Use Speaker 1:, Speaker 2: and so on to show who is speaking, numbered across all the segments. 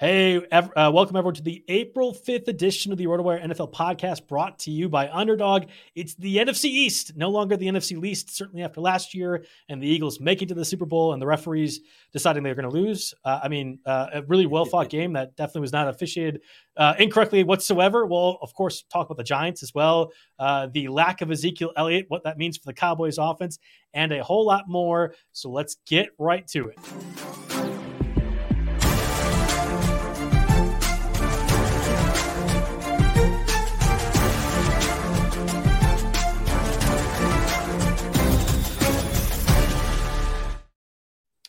Speaker 1: Hey, uh, welcome everyone to the April 5th edition of the RotoWire NFL podcast brought to you by Underdog. It's the NFC East, no longer the NFC least, certainly after last year and the Eagles making to the Super Bowl and the referees deciding they were going to lose. Uh, I mean, uh, a really well fought game that definitely was not officiated uh, incorrectly whatsoever. We'll, of course, talk about the Giants as well, uh, the lack of Ezekiel Elliott, what that means for the Cowboys offense, and a whole lot more. So let's get right to it.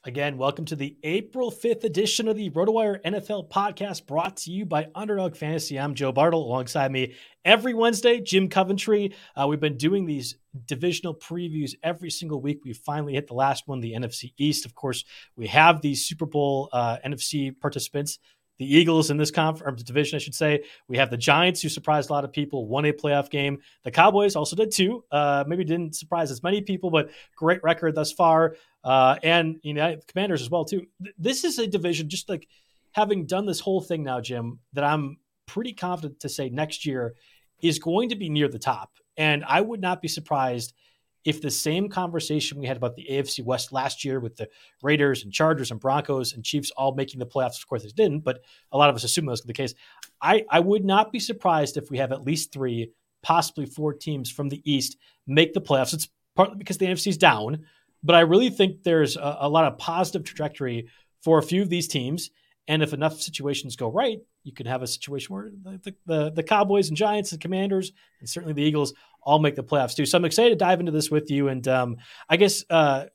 Speaker 1: Again, welcome to the April 5th edition of the RotoWire NFL podcast brought to you by Underdog Fantasy. I'm Joe Bartel. Alongside me every Wednesday, Jim Coventry. Uh, we've been doing these divisional previews every single week. We finally hit the last one, the NFC East. Of course, we have these Super Bowl uh, NFC participants the Eagles in this conference division, I should say. We have the Giants, who surprised a lot of people, won a playoff game. The Cowboys also did too. Uh, maybe didn't surprise as many people, but great record thus far. Uh, and you know, Commanders as well too. This is a division, just like having done this whole thing now, Jim, that I'm pretty confident to say next year is going to be near the top. And I would not be surprised if the same conversation we had about the AFC West last year with the Raiders and Chargers and Broncos and Chiefs all making the playoffs, of course they didn't, but a lot of us assume that was the case. I, I would not be surprised if we have at least three, possibly four teams from the East make the playoffs. It's partly because the NFC is down, but I really think there's a, a lot of positive trajectory for a few of these teams. And if enough situations go right, you can have a situation where the, the, the, Cowboys and Giants and Commanders and certainly the Eagles all make the playoffs too. So I'm excited to dive into this with you. And um, I guess, uh,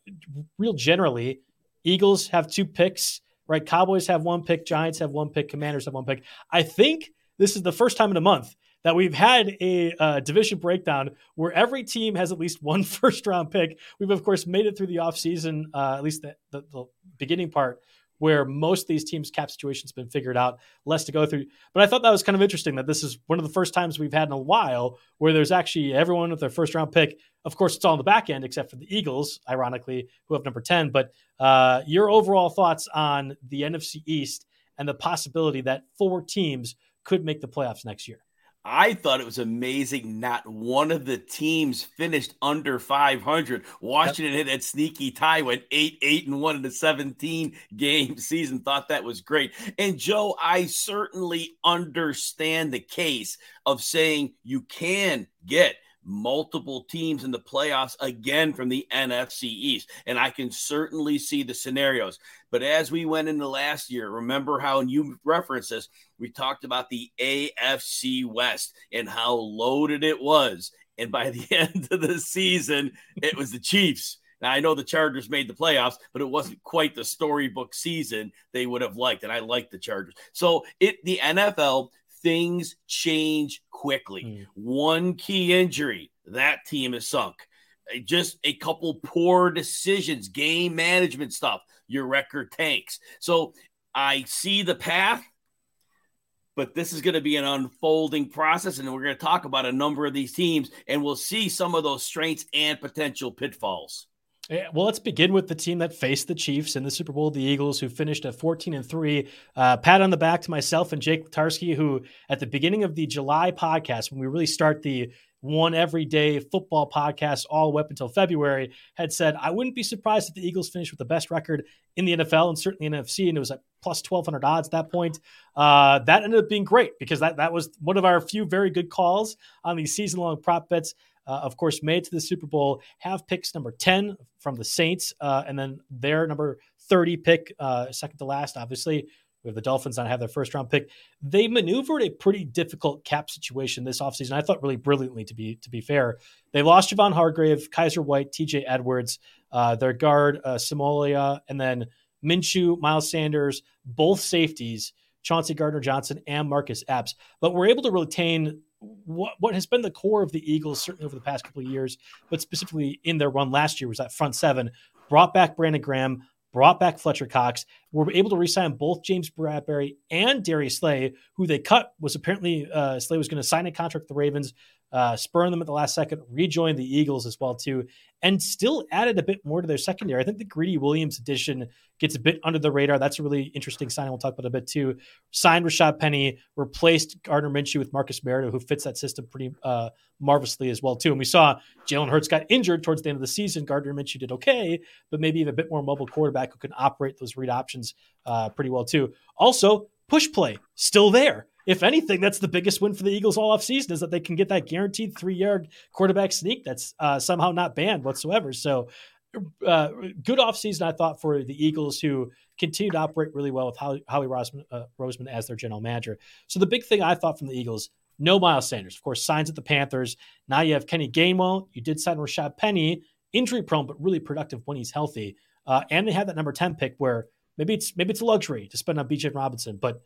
Speaker 1: real generally, Eagles have two picks, right? Cowboys have one pick, Giants have one pick, Commanders have one pick. I think this is the first time in a month that we've had a uh, division breakdown where every team has at least one first round pick. We've, of course, made it through the offseason, uh, at least the, the, the beginning part where most of these teams' cap situations been figured out, less to go through. But I thought that was kind of interesting that this is one of the first times we've had in a while where there's actually everyone with their first round pick. Of course, it's all on the back end except for the Eagles, ironically, who have number 10. But uh, your overall thoughts on the NFC East and the possibility that four teams could make the playoffs next year?
Speaker 2: I thought it was amazing. Not one of the teams finished under 500. Washington yep. hit that sneaky tie, went 8 8 and 1 in the 17 game season. Thought that was great. And Joe, I certainly understand the case of saying you can get multiple teams in the playoffs again from the NFC East. And I can certainly see the scenarios. But as we went into last year, remember how, and you referenced this, we talked about the AFC West and how loaded it was. And by the end of the season, it was the Chiefs. Now, I know the Chargers made the playoffs, but it wasn't quite the storybook season they would have liked. And I like the Chargers. So it the NFL things change quickly. Mm. One key injury, that team is sunk. Just a couple poor decisions, game management stuff, your record tanks. So I see the path, but this is going to be an unfolding process. And we're going to talk about a number of these teams, and we'll see some of those strengths and potential pitfalls.
Speaker 1: Well, let's begin with the team that faced the Chiefs in the Super Bowl, the Eagles, who finished at 14 and 3. Uh, pat on the back to myself and Jake Tarsky, who at the beginning of the July podcast, when we really start the one everyday football podcast all the way up until February, had said, I wouldn't be surprised if the Eagles finished with the best record in the NFL and certainly in NFC. And it was at plus 1,200 odds at that point. Uh, that ended up being great because that, that was one of our few very good calls on these season long prop bets uh, of course, made to the Super Bowl, have picks number 10 from the Saints, uh, and then their number 30 pick, uh, second to last, obviously. With the Dolphins not have their first round pick, they maneuvered a pretty difficult cap situation this offseason. I thought really brilliantly, to be to be fair. They lost Javon Hargrave, Kyzir White, TJ Edwards, uh, their guard uh, Seumalo, and then Minshew, Miles Sanders, both safeties, Chauncey Gardner Johnson, and Marcus Epps. But we're able to retain what what has been the core of the Eagles certainly over the past couple of years, but specifically in their run last year was that front seven. Brought back Brandon Graham, brought back Fletcher Cox. Were able to resign both James Bradberry and Darius Slay, who they cut was apparently uh, Slay was going to sign a contract with the Ravens, uh, spurring them at the last second, rejoined the Eagles as well too, and still added a bit more to their secondary. I think the Greedy Williams addition gets a bit under the radar. That's a really interesting sign. We'll talk about a bit too. Signed Rashad Penny, replaced Gardner Minshew with Marcus Mariota, who fits that system pretty uh, marvelously as well too. And we saw Jalen Hurts got injured towards the end of the season. Gardner Minshew did okay, but maybe even a bit more mobile quarterback who can operate those read options uh, pretty well too. Also, push play still there if anything, that's the biggest win for the Eagles all offseason is that they can get that guaranteed three yard quarterback sneak that's uh, somehow not banned whatsoever. So, uh, good offseason, I thought, for the Eagles who continue to operate really well with Howie, Howie Roseman, uh, Roseman as their general manager. So, the big thing I thought from the Eagles no Miles Sanders. Of course, signs at the Panthers. Now you have Kenny Gainwell. You did sign Rashad Penny, injury prone, but really productive when he's healthy. Uh, and they have that number 10 pick where maybe it's maybe it's a luxury to spend on Bijan Robinson, but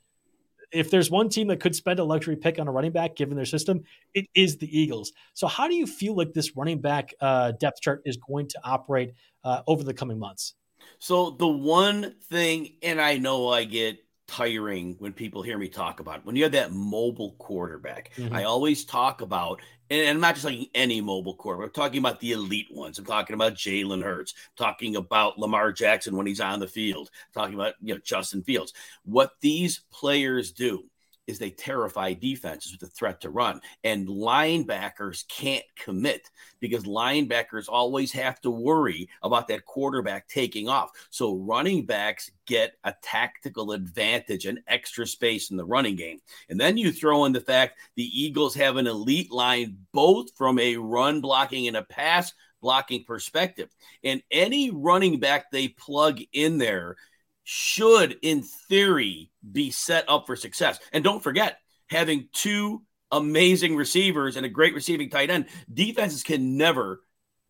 Speaker 1: if there's one team that could spend a luxury pick on a running back given their system, it is the Eagles. So, how do you feel like this running back uh, depth chart is going to operate uh, over the coming months?
Speaker 2: So, the one thing, and I know I get tiring when people hear me talk about it. when you have that mobile quarterback. Mm-hmm. I always talk about, and I'm not just like any mobile quarterback. I'm talking about the elite ones. I'm talking about Jalen Hurts. I'm talking about Lamar Jackson when he's on the field. I'm talking about you know Justin Fields. What these players do is they terrify defenses with the threat to run. And linebackers can't commit because linebackers always have to worry about that quarterback taking off. So running backs get a tactical advantage and extra space in the running game. And then you throw in the fact the Eagles have an elite line both from a run blocking and a pass blocking perspective. And any running back they plug in there should, in theory, be set up for success. And don't forget, having two amazing receivers and a great receiving tight end, defenses can never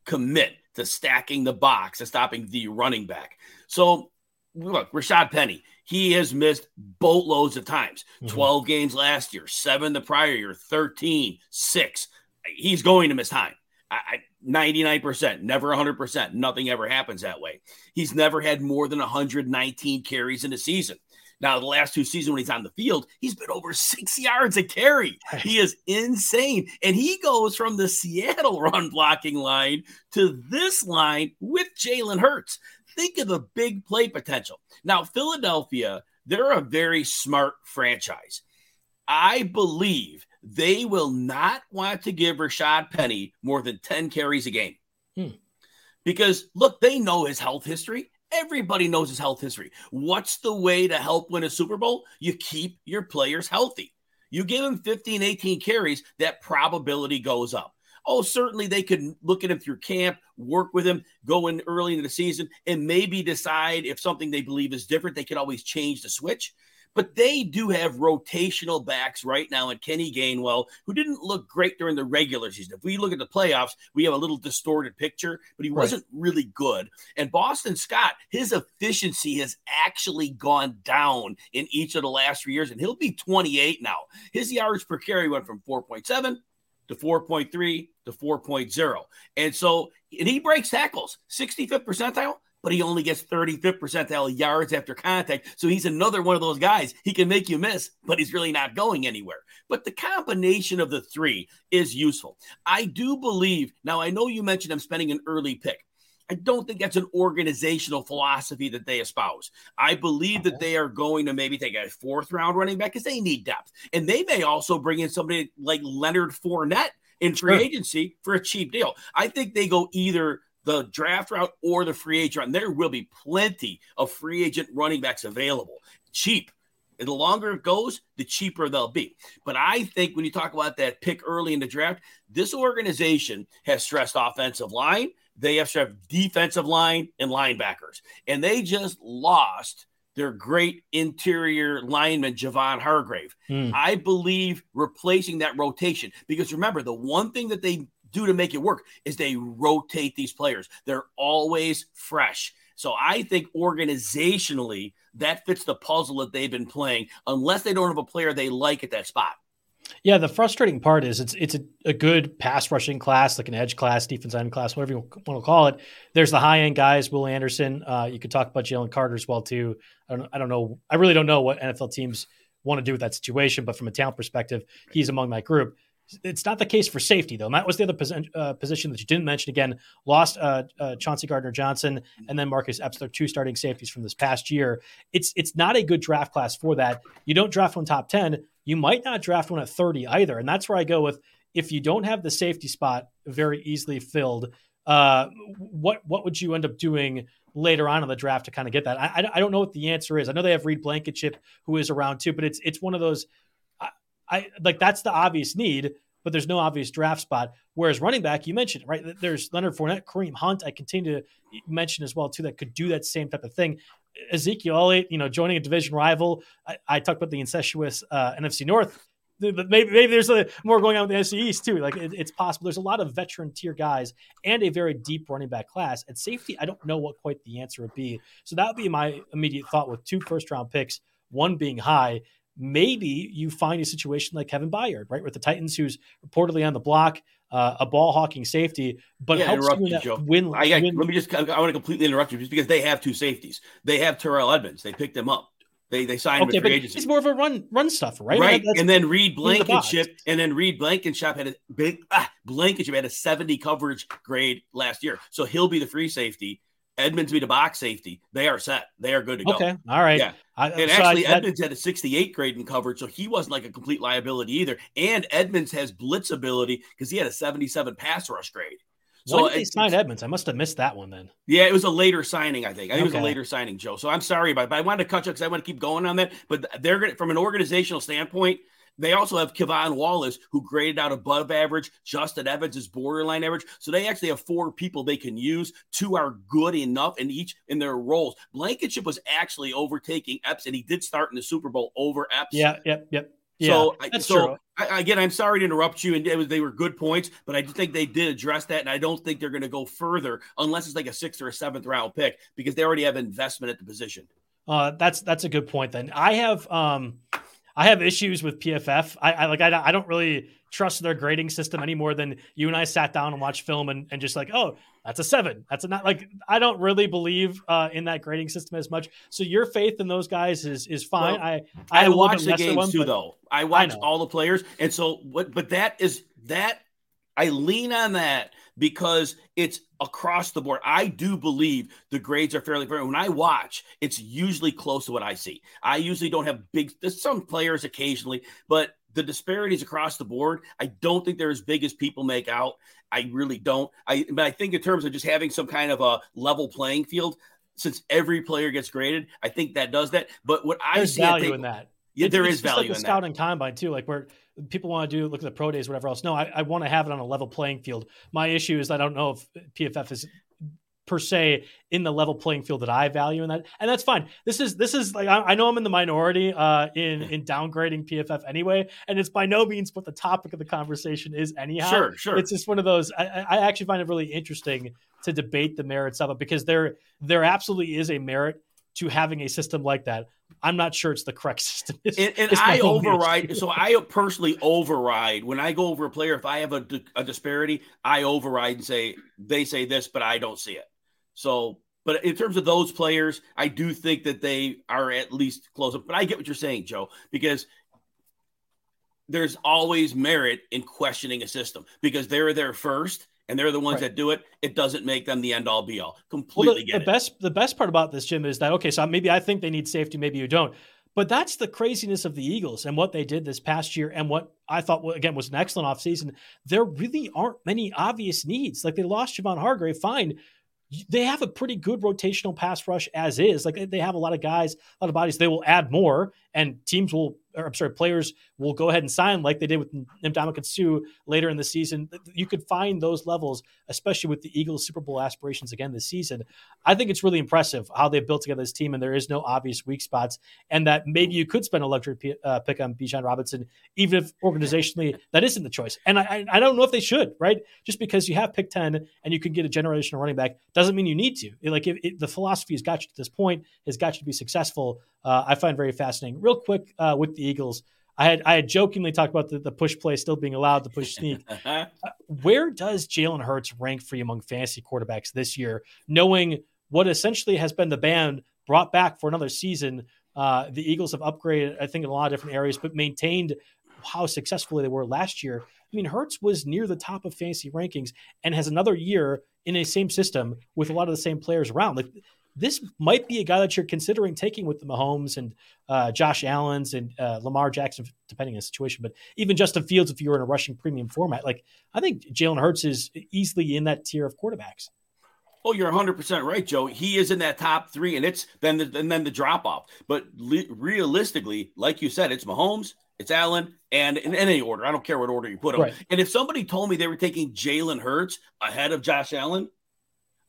Speaker 2: commit to stacking the box and stopping the running back. So, look, Rashad Penny, he has missed boatloads of times mm-hmm. 12 games last year, seven the prior year, 13, six. He's going to miss time. I, 99%, never 100%. Nothing ever happens that way. He's never had more than 119 carries in a season. Now, the last two seasons when he's on the field, he's been over six yards a carry. He is insane. And he goes from the Seattle run blocking line to this line with Jalen Hurts. Think of the big play potential. Now, Philadelphia, they're a very smart franchise. I believe they will not want to give Rashad Penny more than 10 carries a game. Hmm. Because look, they know his health history. Everybody knows his health history. What's the way to help win a Super Bowl? You keep your players healthy. You give him 15, 18 carries, that probability goes up. Oh, certainly they could look at him through camp, work with him, go in early in the season, and maybe decide if something they believe is different. They could always change the switch. But they do have rotational backs right now and Kenny Gainwell, who didn't look great during the regular season. If we look at the playoffs, we have a little distorted picture, but he wasn't right. really good. And Boston Scott, his efficiency has actually gone down in each of the last three years, and he'll be 28 now. His yards per carry went from 4.7 to 4.3 to 4.0. And so, and he breaks tackles, 65th percentile but he only gets 35th percentile yards after contact. So he's another one of those guys. He can make you miss, but he's really not going anywhere. But the combination of the three is useful. I do believe, now I know you mentioned I'm spending an early pick. I don't think that's an organizational philosophy that they espouse. I believe that they are going to maybe take a fourth round running back because they need depth. And they may also bring in somebody like Leonard Fournette in free sure. agency for a cheap deal. I think they go either the draft route or the free agent route. There will be plenty of free agent running backs available, cheap. And the longer it goes, the cheaper they'll be. But I think when you talk about that pick early in the draft, this organization has stressed offensive line. They have stressed defensive line and linebackers. And they just lost their great interior lineman, Javon Hargrave. Mm. I believe replacing that rotation, because remember, the one thing that they do to make it work is they rotate these players. They're always fresh. So I think organizationally, that fits the puzzle that they've been playing, unless they don't have a player they like at that spot.
Speaker 1: Yeah, the frustrating part is it's it's a, a good pass rushing class, like an edge class, defense end class, whatever you want to call it. There's the high end guys, Will Anderson. Uh, you could talk about Jalen Carter as well too. I don't I don't know. I really don't know what NFL teams want to do with that situation, but from a talent perspective, he's among that group. It's not the case for safety, though. And that was the other uh, position that you didn't mention. Again, lost uh, uh, Chauncey Gardner Johnson and then Marcus Epps, their two starting safeties from this past year. It's it's not a good draft class for that. You don't draft one top ten. You might not draft one at thirty either, and that's where I go with. If you don't have the safety spot very easily filled, uh, what what would you end up doing later on in the draft to kind of get that? I, I don't know what the answer is. I know they have Reed Blankenship who is around too, but it's it's one of those I like that's the obvious need, but there's no obvious draft spot. Whereas running back, you mentioned right. There's Leonard Fournette, Kareem Hunt. I continue to mention as well too that could do that same type of thing. Ezekiel Elliott, you know, joining a division rival. I, I talked about the incestuous uh, NFC North. But maybe, maybe there's a, more going on with the NFC East too. Like it, it's possible. There's a lot of veteran tier guys and a very deep running back class. At safety, I don't know what quite the answer would be. So that would be my immediate thought with two first round picks, one being high maybe you find a situation like Kevin Byard, right, with the Titans, who's reportedly on the block, uh, a ball hawking safety, but yeah, helps you in win.
Speaker 2: I, I, win. Let me just, I want to completely interrupt you just because they have two safeties. They have Terrell Edmunds. They picked him up. They they signed okay, him free agency.
Speaker 1: He's more of a run run stuff, right?
Speaker 2: Right. and then Reed Blankenship, and then Reed Blankenship had a big ah, Blankenship had a 70 coverage grade last year. So he'll be the free safety. Edmunds be the box safety. They are set. They are good to go.
Speaker 1: Okay. All right.
Speaker 2: Yeah. I, and so actually, I, Edmunds had a 68 grade in coverage, so he wasn't like a complete liability either. And Edmunds has blitz ability because he had a 77 pass rush grade.
Speaker 1: So Why did they sign Edmunds? I must have missed that one then.
Speaker 2: Yeah, it was a later signing, I think. I think okay. it was a later signing, Joe. So I'm sorry about it, but I wanted to cut you because I want to keep going on that. But they're going to, from an organizational standpoint, they also have K'Von Wallace, who graded out above average. Justin Evans is borderline average. So they actually have four people they can use. Two are good enough in each in their roles. Blankenship was actually overtaking Epps, and he did start in the Super Bowl over Epps.
Speaker 1: Yeah, yep, yep.
Speaker 2: Yeah, so, that's so true. I, again, I'm sorry to interrupt you, and was, they were good points, but I do think they did address that, and I don't think they're going to go further unless it's like a sixth or a seventh round pick because they already have investment at the position.
Speaker 1: Uh, that's that's a good point. Then I have um, I have issues with PFF. I, I like I, I don't really trust their grading system any more than you and I sat down and watched film and, and just like, oh, that's a seven. That's a not like I don't really believe uh, in that grading system as much. So your faith in those guys is is fine. Well, I
Speaker 2: I, I watch the games one, too, though. I watch all the players, and so what? But that is that I lean on that because it's across the board. I do believe the grades are fairly fair. When I watch, it's usually close to what I see. I usually don't have big, there's some players occasionally, but the disparities across the board, I don't think they're as big as people make out. I really don't. I but I think in terms of just having some kind of a level playing field, since every player gets graded, I think that does that. But what I
Speaker 1: There's
Speaker 2: see,
Speaker 1: value
Speaker 2: think,
Speaker 1: in that.
Speaker 2: Yeah,
Speaker 1: it's,
Speaker 2: there
Speaker 1: it's
Speaker 2: is value
Speaker 1: like the scouting combine too. Like where people want to do look at the pro days, whatever else. No, I, I want to have it on a level playing field. My issue is I don't know if PFF is per se in the level playing field that I value in that, and that's fine. This is this is like I, I know I'm in the minority uh, in in downgrading PFF anyway, and it's by no means what the topic of the conversation is anyhow.
Speaker 2: Sure, sure.
Speaker 1: It's just one of those. I, I actually find it really interesting to debate the merits of it because there there absolutely is a merit to having a system like that. I'm not sure it's the correct system.
Speaker 2: It's, and, and I override. so I personally override when I go over a player. If I have a, a disparity, I override and say they say this, but I don't see it. So, but in terms of those players, I do think that they are at least close up. But I get what you're saying, Joe, because there's always merit in questioning a system because they're there first and they're the ones right. that do it, it doesn't make them the end all be all. Completely
Speaker 1: well, the,
Speaker 2: get
Speaker 1: the
Speaker 2: it.
Speaker 1: best the best part about this, Jim, is that okay, so maybe I think they need safety, maybe you don't. But that's the craziness of the Eagles and what they did this past year and what I thought again was an excellent offseason. There really aren't many obvious needs. Like they lost Javon Hargrave, fine they have a pretty good rotational pass rush as is. Like they have a lot of guys, a lot of bodies. They will add more, and teams will or I'm sorry, players will go ahead and sign like they did with Ndamukong Suh later in the season. You could find those levels, especially with the Eagles' Super Bowl aspirations again this season. I think it's really impressive how they've built together this team, and there is no obvious weak spots, and that maybe you could spend a luxury p- uh, pick on Bijan Robinson, even if organizationally that isn't the choice. And I, I don't know if they should, right? Just because you have pick 10 and you can get a generational running back doesn't mean you need to. Like if, if the philosophy has got you to this point, has got you to be successful uh, I find very fascinating. Real quick uh, with the Eagles, I had I had jokingly talked about the, the push play still being allowed, the push sneak. uh, where does Jalen Hurts rank for you among fantasy quarterbacks this year, knowing what essentially has been the band brought back for another season? Uh, the Eagles have upgraded, I think, in a lot of different areas, but maintained how successful they were last year. I mean, Hurts was near the top of fantasy rankings and has another year in a same system with a lot of the same players around. Like this might be a guy that you're considering taking with the Mahomes and uh, Josh Allen's and uh, Lamar Jackson, depending on the situation. But even Justin Fields, if you were in a rushing premium format, like I think Jalen Hurts is easily in that tier of quarterbacks.
Speaker 2: Oh, you're 100% right, Joe. He is in that top three, and it's then the, and then the drop off. But li- realistically, like you said, it's Mahomes, it's Allen, and in any order. I don't care what order you put them. Right. And if somebody told me they were taking Jalen Hurts ahead of Josh Allen,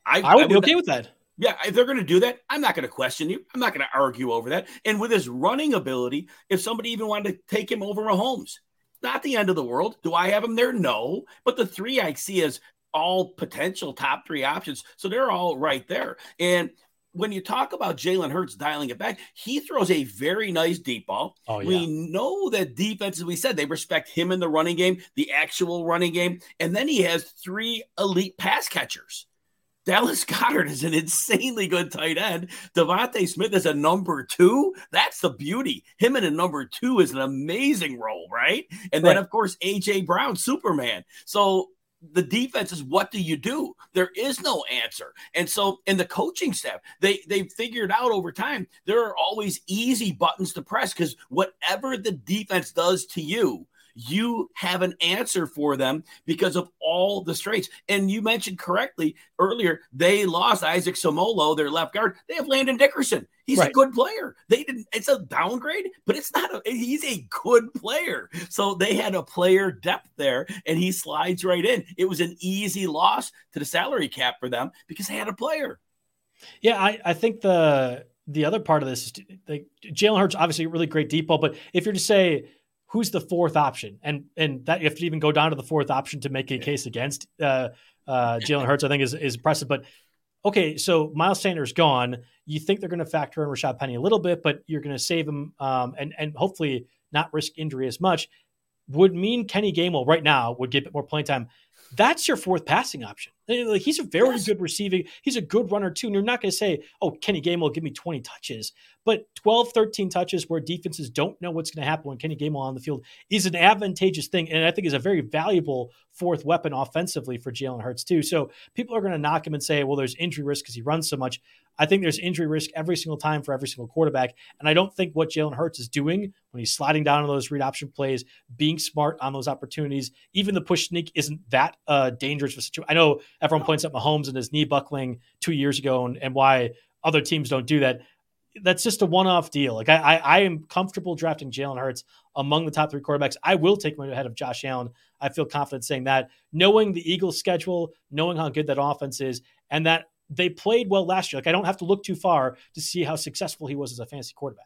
Speaker 1: I, I would, I would be okay with that.
Speaker 2: Yeah, if they're going to do that, I'm not going to question you. I'm not going to argue over that. And with his running ability, if somebody even wanted to take him over Mahomes, not the end of the world. Do I have him there? No. But the three I see as all potential top three options. So they're all right there. And when you talk about Jalen Hurts dialing it back, he throws a very nice deep ball. Oh, yeah. We know that defense, as we said, they respect him in the running game, the actual running game. And then he has three elite pass catchers. Dallas Goedert is an insanely good tight end. DeVonta Smith is a number two. That's the beauty. Him in a number two is an amazing role, right? And then, of course, AJ Brown, Superman. So the defense is what do you do? There is no answer. And so in the coaching staff, they they've figured out over time there are always easy buttons to press because whatever the defense does to you, you have an answer for them because of all the strengths. And you mentioned correctly earlier, they lost Isaac Seumalo, their left guard. They have Landon Dickerson. He's right. a good player. They didn't, it's a downgrade, but it's not a, he's a good player. So they had a player depth there and he slides right in. It was an easy loss to the salary cap for them because they had a player.
Speaker 1: Yeah, I, I think the the other part of this is like Jalen Hurts, obviously a really great deep ball, but if you're to say who's the fourth option? And and that you have to even go down to the fourth option to make a case against uh, uh, Jalen Hurts. I think is is impressive. But okay, so Miles Sanders gone. You think they're going to factor in Rashad Penny a little bit, but you're going to save him um, and and hopefully not risk injury as much. Would mean Kenny Gainwell right now would get more playing time. That's your fourth passing option. Eh, eh, like he's a very yes. good receiving. He's a good runner too. And you're not going to say, "Oh, Kenny Gainwell give me 20 touches," but 12, 13 touches where defenses don't know what's going to happen when Kenny Gainwell on the field is an advantageous thing, and I think is a very valuable fourth weapon offensively for Jalen Hurts too. So people are going to knock him and say, "Well, there's injury risk because he runs so much." I think there's injury risk every single time for every single quarterback, and I don't think what Jalen Hurts is doing when he's sliding down on those read option plays, being smart on those opportunities, even the push sneak isn't that uh, dangerous a situation. I know everyone points at Mahomes and his knee buckling two years ago and, and why other teams don't do that. That's just a one-off deal. Like I, I, I am comfortable drafting Jalen Hurts among the top three quarterbacks. I will take him ahead of Josh Allen. I feel confident saying that, knowing the Eagles' schedule, knowing how good that offense is, and that they played well last year. Like I don't have to look too far to see how successful he was as a fantasy quarterback.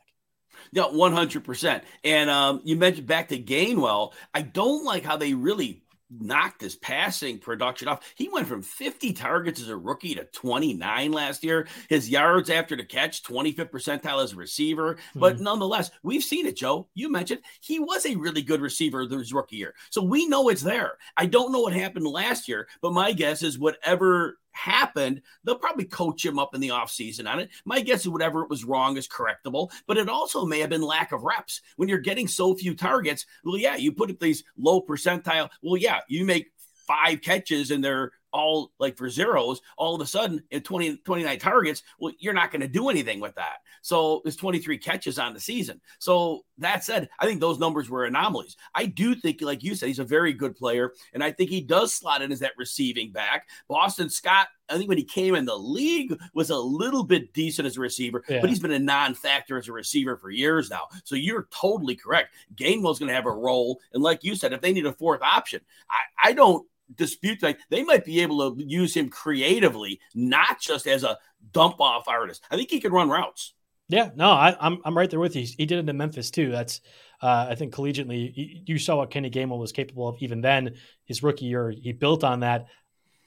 Speaker 2: Yeah, one hundred percent. And um, you mentioned back to Gainwell. I don't like how they really knocked his passing production off. He went from 50 targets as a rookie to 29 last year. His yards after the catch, 25th percentile as a receiver. Mm-hmm. But nonetheless, we've seen it, Joe. You mentioned he was a really good receiver his rookie year. So we know it's there. I don't know what happened last year, but my guess is whatever happened, they'll probably coach him up in the offseason on it. My guess is whatever it was wrong is correctable, but it also may have been lack of reps. When you're getting so few targets, well, yeah, you put up these low percentile. Well, yeah, you make five catches and they're all like for zeros, all of a sudden at 20, 29 targets, well, you're not going to do anything with that. So there's 23 catches on the season. So that said, I think those numbers were anomalies. I do think, like you said, he's a very good player. And I think he does slot in as that receiving back. Boston Scott, I think when he came in the league was a little bit decent as a receiver, yeah. but he's been a non-factor as a receiver for years now. So you're totally correct. Gainwell's going to have a role. And like you said, if they need a fourth option, I, I don't dispute that they might be able to use him creatively, not just as a dump off artist. I think he could run routes.
Speaker 1: Yeah, no, I, am I'm, I'm right there with you. He did it in Memphis too. That's uh, I think collegiately, you saw what Kenny Gainwell was capable of even then. His rookie year, he built on that.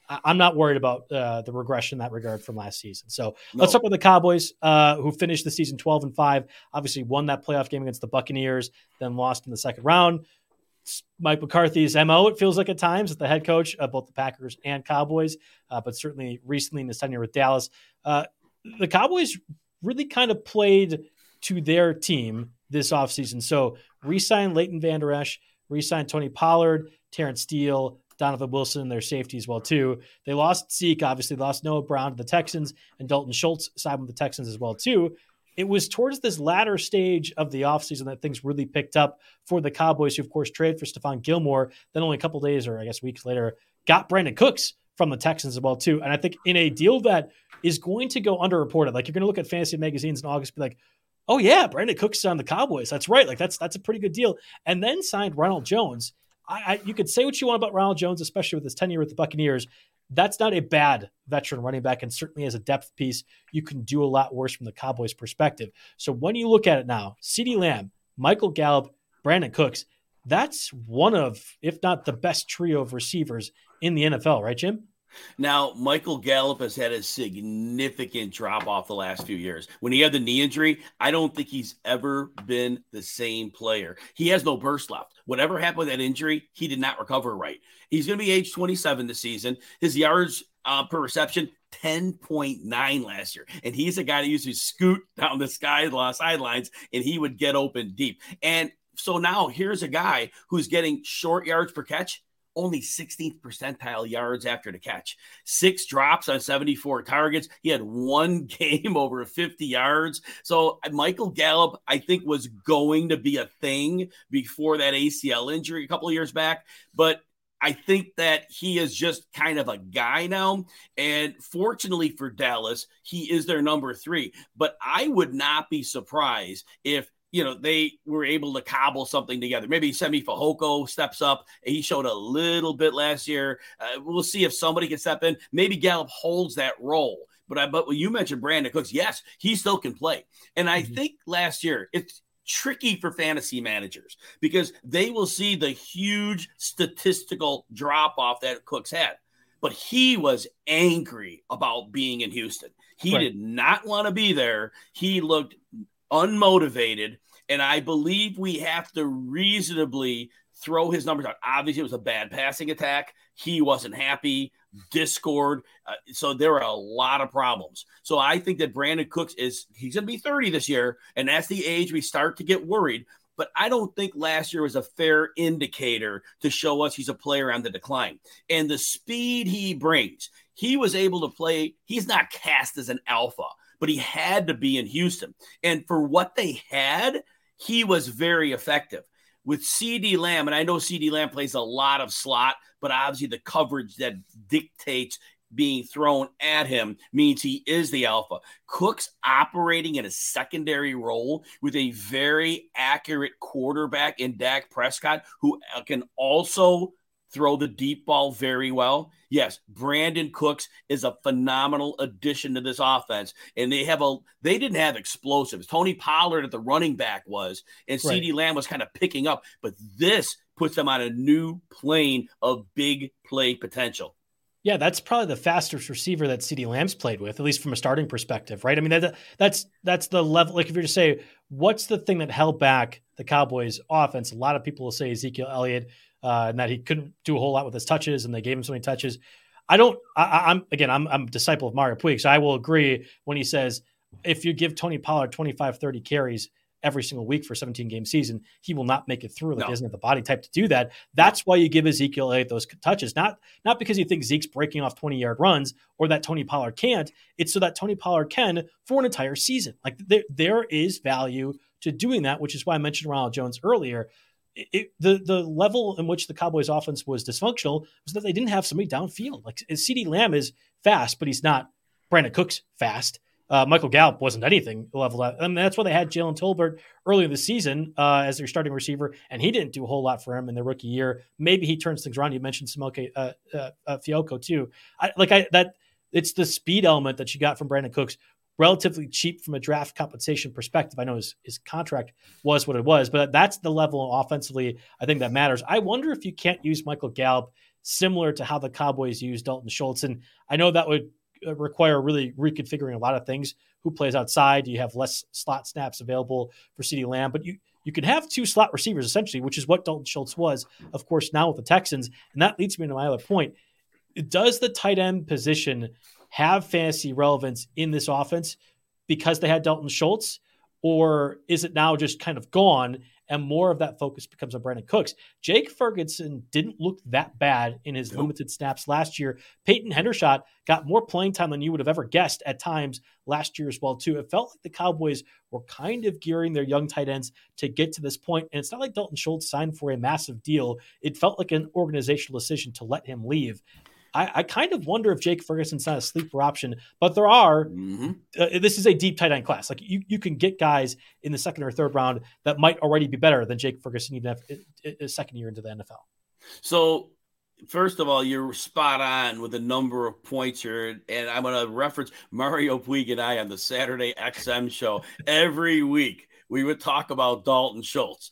Speaker 1: I, am not worried about uh, the regression in that regard from last season. So no. let's talk about the Cowboys, uh, who finished the season 12 and five. Obviously, won that playoff game against the Buccaneers, then lost in the second round. Mike McCarthy's mo. It feels like at times at the head coach of both the Packers and Cowboys, uh, but certainly recently in his tenure with Dallas, uh, the Cowboys really kind of played to their team this offseason. So re-signed Leighton Vander Esch, re-signed Tony Pollard, Terence Steele, Donovan Wilson, their safety as well too. They lost Zeke, obviously lost Noah Brown to the Texans, and Dalton Schultz signed with the Texans as well too. It was towards this latter stage of the offseason that things really picked up for the Cowboys, who of course traded for Stephon Gilmore. Then only a couple days or I guess weeks later, got Brandin Cooks from the Texans as well too. And I think in a deal that is going to go underreported, like you're going to look at fantasy magazines in August, be like, oh yeah, Brandin Cooks on the Cowboys. That's right. Like that's that's a pretty good deal. And then signed Ronald Jones. I, I, you could say what you want about Ronald Jones, especially with his tenure with the Buccaneers. That's not a bad veteran running back, and certainly as a depth piece, you can do a lot worse from the Cowboys' perspective. So when you look at it now, CeeDee Lamb, Michael Gallup, Brandin Cooks, that's one of, if not the best trio of receivers in the NFL, right, Jim?
Speaker 2: Now, Michael Gallup has had a significant drop off the last few years. When he had the knee injury, I don't think he's ever been the same player. He has no burst left. Whatever happened with that injury, he did not recover right. He's going to be age 27 this season. His yards uh, per reception, 10.9 last year. And he's a guy that used to scoot down the sky sidelines and he would get open deep. And so now here's a guy who's getting short yards per catch only 16th percentile yards after the catch, six drops on 74 targets. He had one game over 50 yards. So uh, Michael Gallup, I think, was going to be a thing before that ACL injury a couple of years back. But I think that he is just kind of a guy now. And fortunately for Dallas, he is their number three. But I would not be surprised if you know, they were able to cobble something together. Maybe Simi Fehoko steps up. He showed a little bit last year. Uh, we'll see if somebody can step in. Maybe Gallup holds that role. But I, but when you mentioned Brandin Cooks, yes, he still can play. And I mm-hmm. think last year it's tricky for fantasy managers because they will see the huge statistical drop off that Cooks had. But he was angry about being in Houston. He right. did not want to be there. He looked unmotivated. And I believe we have to reasonably throw his numbers out. Obviously, it was a bad passing attack. He wasn't happy. Discord. Uh, so there are a lot of problems. So I think that Brandin Cooks is he's going to be 30 this year, and that's the age we start to get worried. But I don't think last year was a fair indicator to show us he's a player on the decline. And the speed he brings, he was able to play. He's not cast as an alpha but he had to be in Houston. And for what they had, he was very effective. With CeeDee Lamb, and I know CeeDee Lamb plays a lot of slot, but obviously the coverage that dictates being thrown at him means he is the alpha. Cook's operating in a secondary role with a very accurate quarterback in Dak Prescott, who can also throw the deep ball very well. Yes, Brandin Cooks is a phenomenal addition to this offense. And they have a they didn't have explosives. Tony Pollard at the running back was, and right. CeeDee Lamb was kind of picking up, but this puts them on a new plane of big play potential.
Speaker 1: Yeah, that's probably the fastest receiver that CeeDee Lamb's played with, at least from a starting perspective, right? I mean, that, that's that's the level. Like, if you're to say, what's the thing that held back the Cowboys' offense? A lot of people will say Ezekiel Elliott uh, and that he couldn't do a whole lot with his touches, and they gave him so many touches. I don't. I, am again. I'm, I'm a disciple of Mario Puig, so I will agree when he says if you give Tony Pollard 25, 30 carries, every single week for 17 game season. He will not make it through. Like no. he doesn't have the body type to do that. That's why you give Ezekiel Elliott those touches. Not not because you think Zeke's breaking off 20 yard runs or that Tony Pollard can't. It's so that Tony Pollard can for an entire season. Like there there is value to doing that, which is why I mentioned Ronald Jones earlier. It, the the level in which the Cowboys offense was dysfunctional was that they didn't have somebody downfield. Like CeeDee Lamb is fast, but he's not Brandin Cooks fast. Uh, Michael Gallup wasn't anything level up. I mean, that's why they had Jalen Tolbert earlier this season uh, as their starting receiver, and he didn't do a whole lot for him in the rookie year. Maybe he turns things around. You mentioned Simoke uh, uh, too. I, like I that it's the speed element that you got from Brandin Cooks, relatively cheap from a draft compensation perspective. I know his, his contract was what it was, but that's the level offensively I think that matters. I wonder if you can't use Michael Gallup similar to how the Cowboys use Dalton Schultz, and I know that would uh, require really reconfiguring a lot of things. Who plays outside? You have less slot snaps available for CeeDee Lamb, but you you can have two slot receivers essentially, which is what Dalton Schultz was, of course, now with the Texans. And that leads me to my other point. Does the tight end position have fantasy relevance in this offense because they had Dalton Schultz? Or is it now just kind of gone and more of that focus becomes on Brandin Cooks. Jake Ferguson didn't look that bad in his nope. limited snaps last year. Peyton Hendershot got more playing time than you would have ever guessed at times last year as well too. It felt like the Cowboys were kind of gearing their young tight ends to get to this point, and it's not like Dalton Schultz signed for a massive deal. It felt like an organizational decision to let him leave. I, I, kind of wonder if Jake Ferguson's not a sleeper option, but there are. Mm-hmm. Uh, this is a deep tight end class. Like you, you can get guys in the second or third round that might already be better than Jake Ferguson, even if a second year into the NFL.
Speaker 2: So, first of all, you're spot on with the number of points here, and I'm going to reference Mario Puig and I on the Saturday XM show every week. We would talk about Dalton Schultz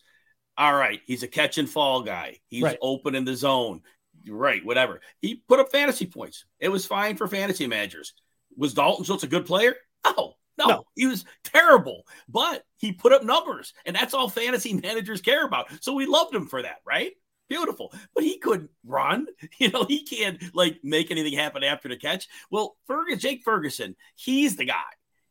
Speaker 2: all right, he's a catch and fall guy. He's right. open in the zone right, whatever. He put up fantasy points. It was fine for fantasy managers. Was Dalton Schultz a good player? No, no, no, he was terrible, but he put up numbers, and that's all fantasy managers care about. So we loved him for that, right? Beautiful, but he couldn't run. You know, he can't like make anything happen after the catch. Well, Jake Ferguson, he's the guy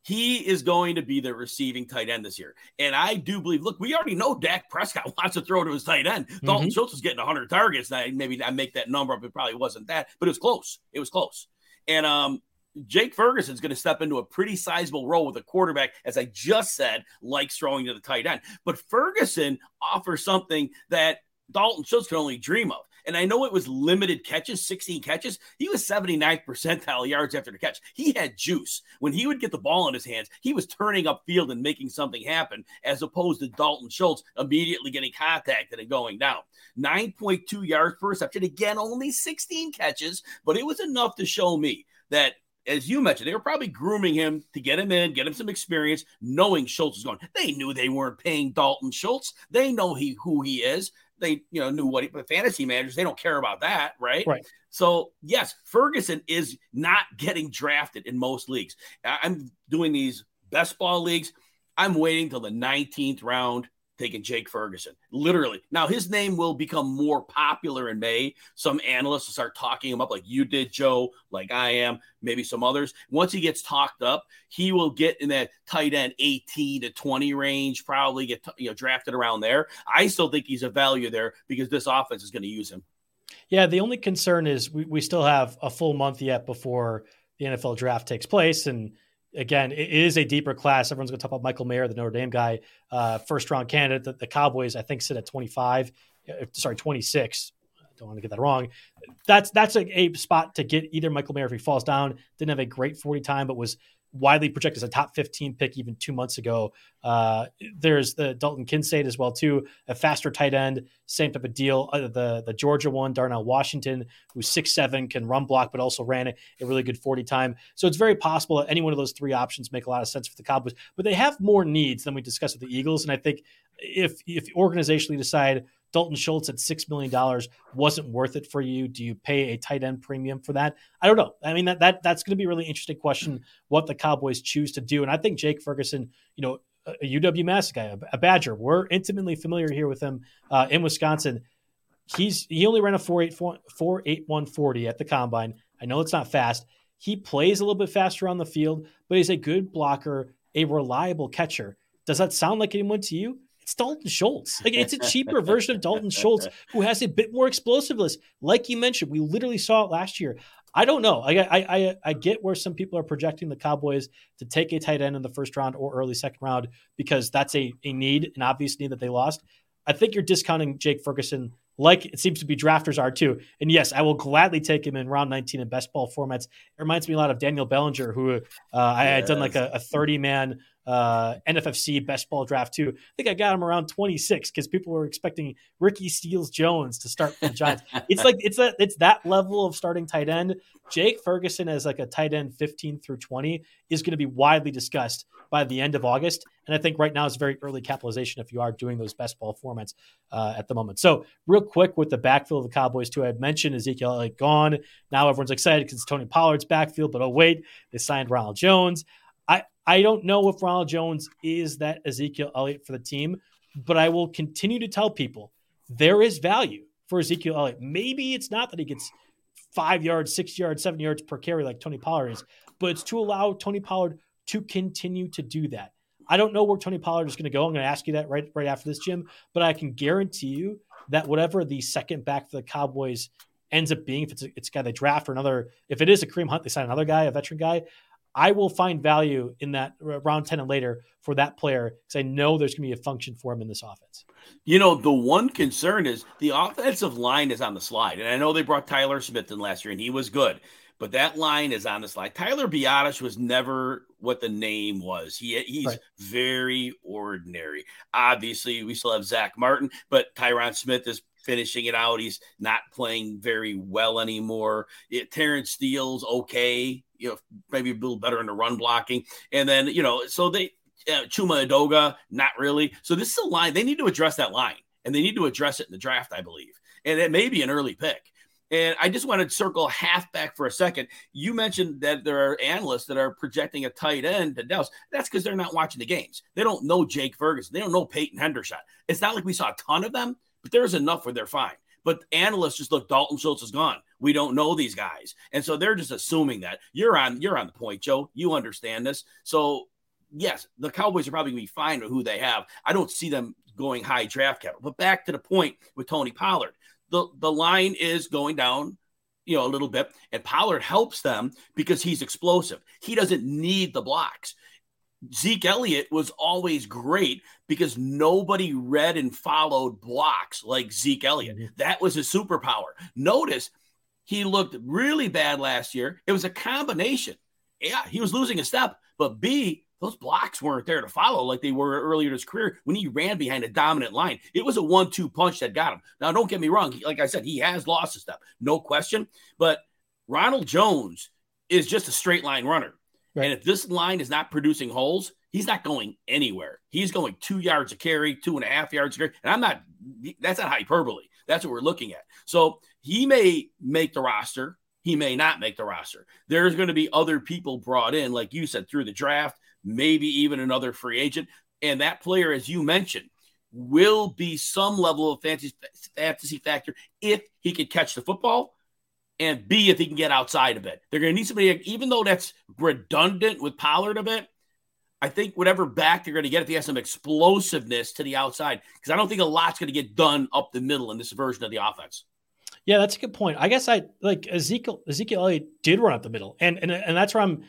Speaker 2: he is going to be the receiving tight end this year. And I do believe, look, we already know Dak Prescott wants to throw to his tight end. Mm-hmm. Dalton Schultz is getting 100 targets. Now, maybe I make that number up. It probably wasn't that, but it was close. It was close. And um, Jake Ferguson's going to step into a pretty sizable role with a quarterback, as I just said, likes throwing to the tight end. But Ferguson offers something that Dalton Schultz can only dream of. And I know it was limited catches, 16 catches. He was 79th percentile yards after the catch. He had juice. When he would get the ball in his hands, he was turning up field and making something happen, as opposed to Dalton Schultz immediately getting contacted and going down. 9.2 yards per reception. Again, only 16 catches, but it was enough to show me that as you mentioned, they were probably grooming him to get him in, get him some experience, knowing Schultz is going. They knew they weren't paying Dalton Schultz. They know he who he is they you know knew what he, but fantasy managers they don't care about that, right?
Speaker 1: Right.
Speaker 2: So yes, Ferguson is not getting drafted in most leagues. I'm doing these best ball leagues. I'm waiting till the 19th round taking Jake Ferguson. Literally. Now his name will become more popular in May. Some analysts will start talking him up like you did, Joe, like I am, maybe some others. Once he gets talked up, he will get in that tight end 18 to 20 range, probably get you know drafted around there. I still think he's a value there because this offense is going to use him.
Speaker 1: Yeah, the only concern is we, we still have a full month yet before the NFL draft takes place and again, it is a deeper class. Everyone's going to talk about Michael Mayer, the Notre Dame guy, uh, first round candidate. The, the, Cowboys, I think, sit at 25, uh, sorry, 26. I don't want to get that wrong. That's that's a, a spot to get either Michael Mayer if he falls down. Didn't have a great 40 time, but was widely projected as a top 15 pick even two months ago. Uh, there's the Dalton Kincaid as well too, a faster tight end, same type of deal. Uh, the the Georgia one, Darnell Washington, who's six seven, can run block, but also ran a, a really good 40 time. So it's very possible that any one of those three options make a lot of sense for the Cowboys. But they have more needs than we discussed with the Eagles, and I think if if organizationally decide Dalton Schultz at $6 million wasn't worth it for you? Do you pay a tight end premium for that? I don't know. I mean, that, that that's going to be a really interesting question what the Cowboys choose to do. And I think Jake Ferguson, you know, a UW Mass guy, a Badger, we're intimately familiar here with him uh, in Wisconsin. He's he only ran a 4.8140 at the combine. I know it's not fast. He plays a little bit faster on the field, but he's a good blocker, a reliable catcher Does that sound like anyone to you? It's Dalton Schultz. Like it's a cheaper version of Dalton Schultz who has a bit more explosiveness. Like you mentioned, we literally saw it last year. I don't know. I, I I I get where some people are projecting the Cowboys to take a tight end in the first round or early second round because that's a, a need, an obvious need that they lost. I think you're discounting Jake Ferguson like it seems to be drafters are too. And yes, I will gladly take him in round 19 in best ball formats. It reminds me a lot of Daniel Bellinger, who uh, I had done like a, a 30 man uh, NFFC best ball draft too. I think I got him around 26 because people were expecting Ricky Seals Jones to start for the Giants. it's like it's a it's that level of starting tight end. Jake Ferguson as like a tight end 15 through 20 is going to be widely discussed by the end of August. And I think right now is very early capitalization if you are doing those best ball formats uh, at the moment. So real quick with the backfield of the Cowboys too, I had mentioned Ezekiel Elliott gone. Now everyone's excited because Tony Pollard's backfield, but oh wait, they signed Ronald Jones. I don't know if Ronald Jones is that Ezekiel Elliott for the team, but I will continue to tell people there is value for Ezekiel Elliott. Maybe it's not that he gets five yards, six yards, seven yards per carry like Tony Pollard is, but it's to allow Tony Pollard to continue to do that. I don't know where Tony Pollard is going to go. I'm going to ask you that right right after this, Jim. But I can guarantee you that whatever the second back for the Cowboys ends up being, if it's a, it's a guy they draft or another, if it is a Kareem Hunt, they sign another guy, a veteran guy. I will find value in that uh, round 10 and later for that player because I know there's going to be a function for him in this offense.
Speaker 2: You know, the one concern is the offensive line is on the slide. And I know they brought Tyler Smith in last year and he was good, but that line is on the slide. Tyler Biadasz was never what the name was. He He's right. very ordinary. Obviously, we still have Zach Martin, but Tyron Smith is finishing it out. He's not playing very well anymore. It, Terence Steele's okay, you know, maybe a little better in the run blocking. And then, you know, so they, uh, Chuma Edoga, not really. So this is a line. They need to address that line and they need to address it in the draft, I believe. And it may be an early pick. And I just want to circle halfback for a second. You mentioned that there are analysts that are projecting a tight end to Dallas. That's because they're not watching the games. They don't know Jake Ferguson. They don't know Peyton Hendershot. It's not like we saw a ton of them, but there's enough where they're fine. But analysts just look, Dalton Schultz is gone. We don't know these guys. And so they're just assuming that. You're on you're on the point, Joe. You understand this. So yes, the Cowboys are probably gonna be fine with who they have. I don't see them going high draft capital. But back to the point with Tony Pollard. The the line is going down you know, a little bit. And Pollard helps them because he's explosive. He doesn't need the blocks. Zeke Elliott was always great because nobody read and followed blocks like Zeke Elliott. Mm-hmm. That was his superpower. Notice he looked really bad last year. It was a combination. Yeah, he was losing a step, but B, those blocks weren't there to follow like they were earlier in his career when he ran behind a dominant line. It was a one two punch that got him. Now, don't get me wrong. Like I said, he has lost a step, no question. But Ronald Jones is just a straight line runner. Right. And if this line is not producing holes, he's not going anywhere. He's going two yards a carry, two and a half yards a carry. And I'm not, that's not hyperbole. That's what we're looking at. So he may make the roster. He may not make the roster. There's going to be other people brought in, like you said, through the draft, maybe even another free agent. And that player, as you mentioned, will be some level of fantasy, fantasy factor if he could catch the football and B, if he can get outside a bit. They're going to need somebody, even though that's redundant with Pollard a bit. I think whatever back they're going to get, if he has some explosiveness to the outside, because I don't think a lot's going to get done up the middle in this version of the offense.
Speaker 1: Yeah, that's a good point. I guess I like Ezekiel. Ezekiel Elliott did run up the middle, and and and that's where I'm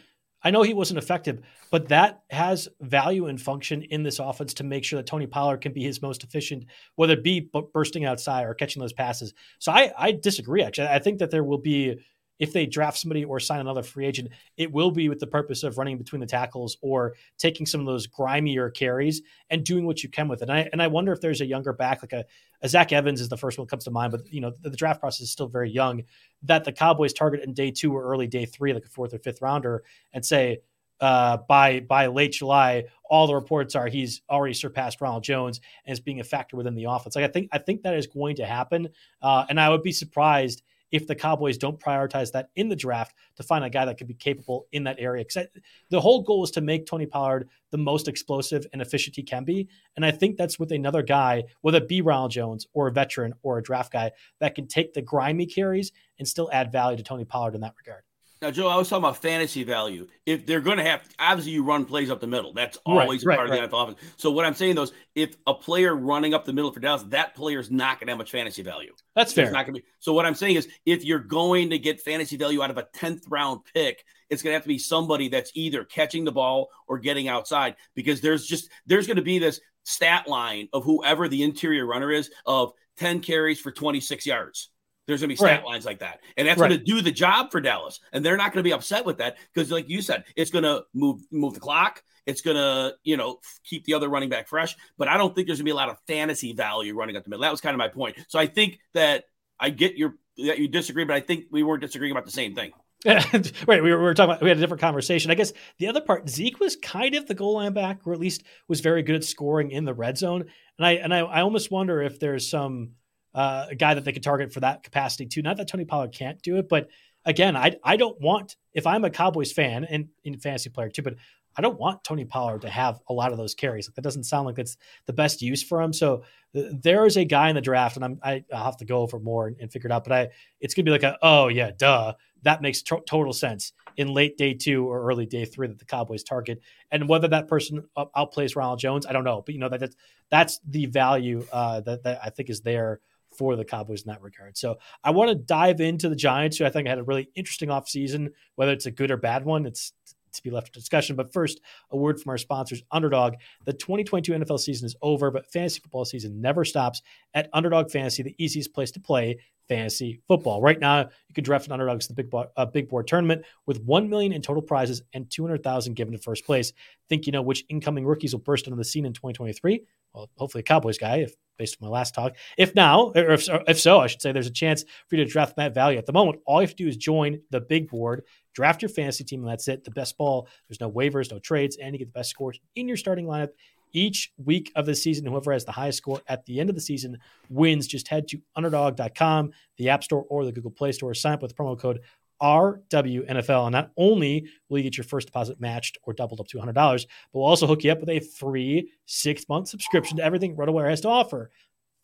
Speaker 1: I know he wasn't effective, but that has value and function in this offense to make sure that Tony Pollard can be his most efficient, whether it be bursting outside or catching those passes. So I, I disagree. Actually, I think that there will be if they draft somebody or sign another free agent, it will be with the purpose of running between the tackles or taking some of those grimier carries and doing what you can with it. And I, and I wonder if there's a younger back, like a, a Zach Evans is the first one that comes to mind, but you know, the, the, draft process is still very young that the Cowboys target in day two or early day three, like a fourth or fifth rounder and say, uh, by by late July, all the reports are he's already surpassed Ronald Jones and is being a factor within the offense. Like I think I think that is going to happen, uh, and I would be surprised if the Cowboys don't prioritize that in the draft to find a guy that could be capable in that area. Because the whole goal is to make Tony Pollard the most explosive and efficient he can be. And I think that's with another guy, whether it be Ronald Jones or a veteran or a draft guy, that can take the grimy carries and still add value to Tony Pollard in that regard.
Speaker 2: Now, Joe, I was talking about fantasy value. If they're going to have, obviously, you run plays up the middle. That's always right, a part right, of the NFL offense. So, what I'm saying, though, is if a player running up the middle for Dallas, that player is not going to have much fantasy value.
Speaker 1: That's fair. It's
Speaker 2: not going to be. So, what I'm saying is, if you're going to get fantasy value out of a 10th round pick, it's going to have to be somebody that's either catching the ball or getting outside because there's just there's going to be this stat line of whoever the interior runner is of 10 carries for 26 yards. There's going to be stat right. lines like that. And that's right. going to do the job for Dallas. And they're not going to be upset with that because, like you said, it's going to move move the clock. It's going to, you know, keep the other running back fresh. But I don't think there's going to be a lot of fantasy value running up the middle. That was kind of my point. So I think that I get your that you disagree, but I think we weren't disagreeing about the same thing.
Speaker 1: right, we were, we were talking about we had a different conversation. I guess the other part, Zeke was kind of the goal line back, or at least was very good at scoring in the red zone. And I and I, I almost wonder if there's some uh, a guy that they could target for that capacity too. Not that Tony Pollard can't do it, but again, I I don't want if I'm a Cowboys fan and in fantasy player too, but I don't want Tony Pollard to have a lot of those carries. Like that doesn't sound like that's the best use for him. So uh, there is a guy in the draft, and I'm I, will have to go over more and, and, figure it out. But I it's gonna be like a oh yeah, duh. That makes t- total sense in late day two or early day three that the Cowboys target, and whether that person outplays Ronald Jones, I don't know. But you know that that's, that's the value uh, that that I think is there for the Cowboys in that regard. So I want to dive into the Giants, who I think had a really interesting offseason, whether it's a good or bad one. It's to be left for discussion. But first, a word from our sponsors, Underdog. The 2022 NFL season is over, but fantasy football season never stops at Underdog Fantasy, the easiest place to play fantasy football. Right now, you can draft an Underdogs the big board, uh, big board tournament with one million in total prizes and 200,000 given to first place. Think you know which incoming rookies will burst onto the scene in 2023? Well, hopefully a Cowboys guy, if based on my last talk. If now, or if, if so, I should say there's a chance for you to draft that value. At the moment, all you have to do is join the big board, draft your fantasy team, and that's it. The best ball. There's no waivers, no trades, and you get the best scores in your starting lineup each week of the season. Whoever has the highest score at the end of the season wins. Just head to underdog.com, the App Store, or the Google Play Store. Sign up with promo code RWNFL. And not only will you get your first deposit matched or doubled up to $100, but we'll also hook you up with a free six month subscription to everything RotoWire has to offer.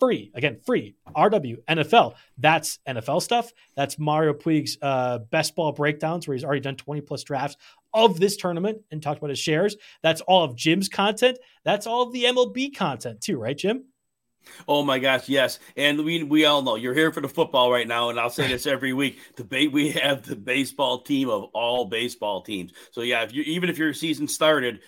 Speaker 1: Free, again, free. RW NFL. That's NFL stuff. That's Mario Puig's uh, best ball breakdowns, where he's already done 20 plus drafts of this tournament and talked about his shares. That's all of Jim's content. That's all of the MLB content, too, right, Jim?
Speaker 2: Oh my gosh, yes. And we we all know you're here for the football right now, and I'll say this every week. The ba- we have the baseball team of all baseball teams. So yeah, if you even if your season started,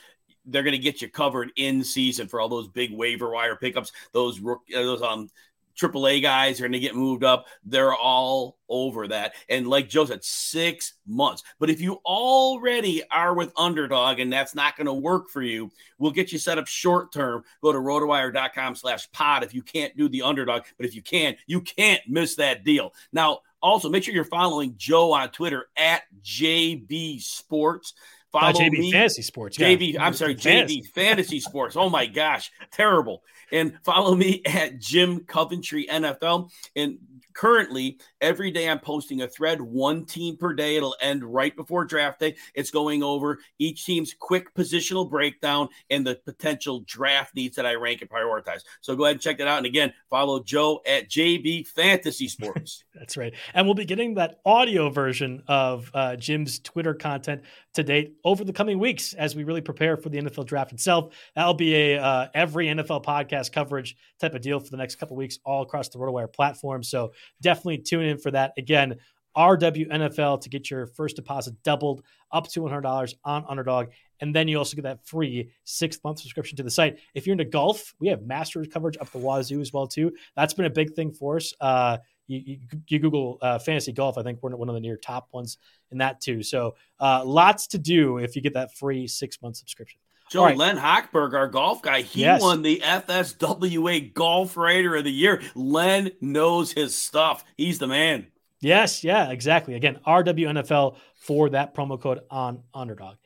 Speaker 2: they're going to get you covered in season for all those big waiver wire pickups, those those um AAA guys are going to get moved up. They're all over that. And like Joe said, six months. But if you already are with Underdog and that's not going to work for you, we'll get you set up short term. Go to rotowire.com slash pod if you can't do the Underdog. But if you can, you can't miss that deal. Now, also make sure you're following Joe on Twitter at JB Sports.
Speaker 1: Follow JB me, Fantasy Sports.
Speaker 2: JB, I'm sorry, Fantasy. JB Fantasy Sports. Oh my gosh, terrible. And follow me at Jim Coventry NFL. And currently, every day I'm posting a thread, one team per day. It'll end right before draft day. It's going over each team's quick positional breakdown and the potential draft needs that I rank and prioritize. So go ahead and check that out. And again, follow Joe at JB Fantasy Sports.
Speaker 1: That's right. And we'll be getting that audio version of uh, Jim's Twitter content to date over the coming weeks as we really prepare for the NFL draft itself. That'll be a uh, every NFL podcast coverage type of deal for the next couple weeks all across the RotoWire platform. So definitely tune in for that. Again, RWNFL to get your first deposit doubled up to $100 on Underdog. And then you also get that free six month subscription to the site. If you're into golf, we have Masters coverage up the wazoo as well too. That's been a big thing for us. Uh, you, you, you, Google uh, fantasy golf, I think we're one of the near top ones in that too. So uh, lots to do if you get that free six month subscription.
Speaker 2: Joe right. Len Hochberg, our golf guy, he yes. won the FSWA Golf Writer of the Year. Len knows his stuff. He's the man.
Speaker 1: Yes, yeah, exactly. Again, RWNFL for that promo code on Underdog.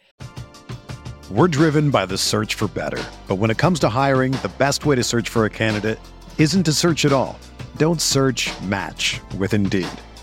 Speaker 3: We're driven by the search for better. But when it comes to hiring, the best way to search for a candidate isn't to search at all. Don't search match with Indeed.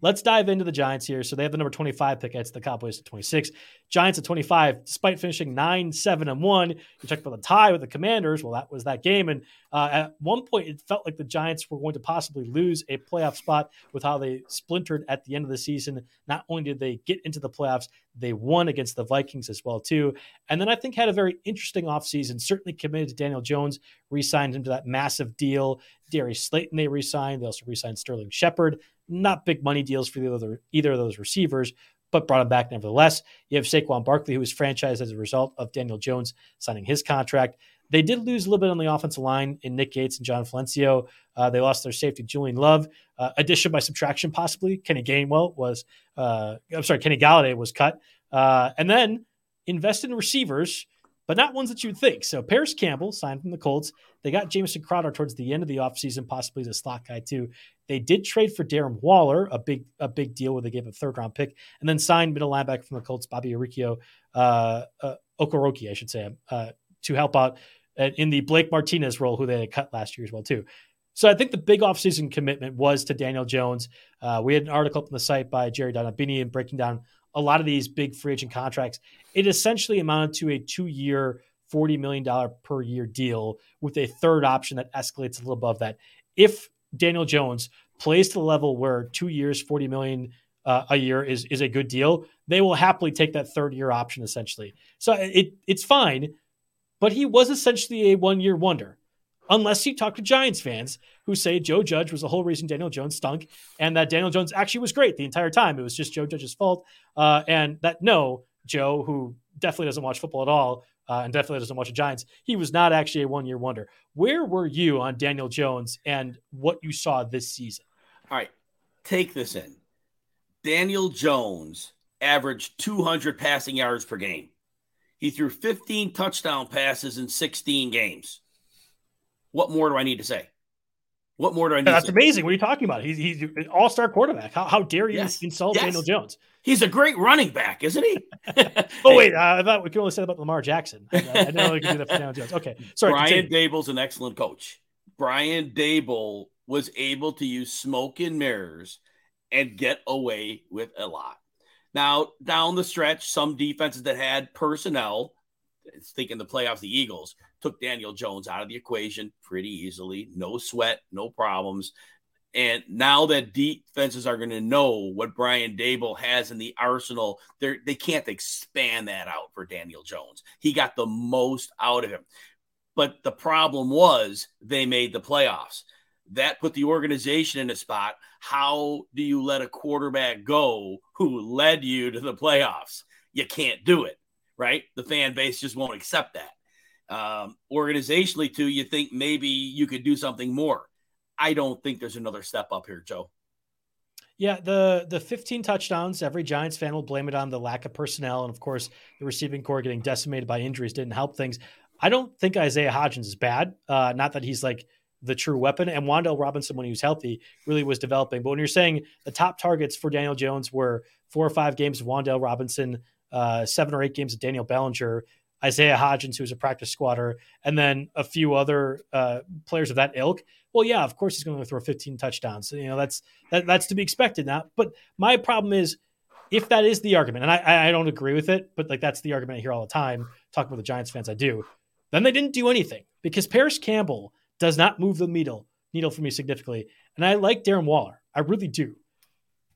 Speaker 1: Let's dive into the Giants here. So they have the number 25 pick. It's the Cowboys at 26. Giants at 25, despite finishing 9, 7, and 1. You checked for the tie with the Commanders. Well, that was that game. And uh, at one point, it felt like the Giants were going to possibly lose a playoff spot with how they splintered at the end of the season. Not only did they get into the playoffs, they won against the Vikings as well, too. And then I think had a very interesting offseason, certainly committed to Daniel Jones, re signed him to that massive deal. Darius Slayton, they re signed. They also re signed Sterling Shepard. Not big money deals for either, either of those receivers, but brought him back nevertheless. You have Saquon Barkley, who was franchised as a result of Daniel Jones signing his contract. They did lose a little bit on the offensive line in Nick Gates and Jon Feliciano. Uh, they lost their safety, Julian Love. Uh, addition by subtraction, possibly. Kenny Gainwell was, uh, I'm sorry, Kenny Golladay was cut. Uh, and then invested in receivers but not ones that you'd think. So Parris Campbell signed from the Colts. They got Jamison Crowder towards the end of the offseason, possibly as a slot guy too. They did trade for Darren Waller, a big a big deal where they gave a third round pick, and then signed middle linebacker from the Colts, Bobby Okereke, uh, uh, Okoroki, I should say, uh, to help out in the Blake Martinez role, who they cut last year as well too. So I think the big offseason commitment was to Daniel Jones. Uh, we had an article up on the site by Jerry Donabedian and breaking down a lot of these big free agent contracts, it essentially amounted to a two year, $40 million per year deal with a third option that escalates a little above that. If Daniel Jones plays to the level where two years, 40 million uh, a year is, is a good deal, they will happily take that third year option essentially. So it, it's fine, but he was essentially a one year wonder unless you talk to Giants fans who say Joe Judge was the whole reason Daniel Jones stunk and that Daniel Jones actually was great the entire time. It was just Joe Judge's fault. Uh, and that no, Joe, who definitely doesn't watch football at all uh, and definitely doesn't watch the Giants, he was not actually a one year wonder. Where were you on Daniel Jones and what you saw this season?
Speaker 2: All right, take this in. Daniel Jones averaged 200 passing yards per game. He threw 15 touchdown passes in 16 games. What more do I need to say? What more do I need?
Speaker 1: That's amazing. What are you talking about? He's he's an all star quarterback. How, how dare you yes. insult yes. Daniel Jones?
Speaker 2: He's a great running back, isn't he?
Speaker 1: oh wait, uh, I thought we could only say that about Lamar Jackson. I, I didn't know we could do that for Daniel Jones. Okay, sorry.
Speaker 2: Brian continue. Daboll's an excellent coach. Brian Daboll was able to use smoke and mirrors and get away with a lot. Now, down the stretch, some defenses that had personnel thinking the playoffs, the Eagles took Daniel Jones out of the equation pretty easily. No sweat, no problems. And now that defenses are going to know what Brian Daboll has in the arsenal, they they can't expand that out for Daniel Jones. He got the most out of him. But the problem was they made the playoffs. That put the organization in a spot. How do you let a quarterback go who led you to the playoffs? You can't do it, right? The fan base just won't accept that. Um, organizationally, too, you think maybe you could do something more. I don't think there's another step up here, Joe.
Speaker 1: Yeah, the the 15 touchdowns, every Giants fan will blame it on the lack of personnel. And of course, the receiving corps getting decimated by injuries didn't help things. I don't think Isaiah Hodgins is bad. Uh, not that he's like the true weapon. And Wan'Dale Robinson, when he was healthy, really was developing. But when you're saying the top targets for Daniel Jones were four or five games of Wan'Dale Robinson, uh, seven or eight games of Daniel Bellinger, Isaiah Hodgins, who's a practice squatter, and then a few other uh, players of that ilk. Well, yeah, of course he's going to throw 15 touchdowns. You know that's that, that's to be expected now. But my problem is if that is the argument, and I, I don't agree with it, but like that's the argument I hear all the time. Talking with the Giants fans, I do. Then they didn't do anything because Parris Campbell does not move the needle needle for me significantly, and I like Darren Waller. I really do.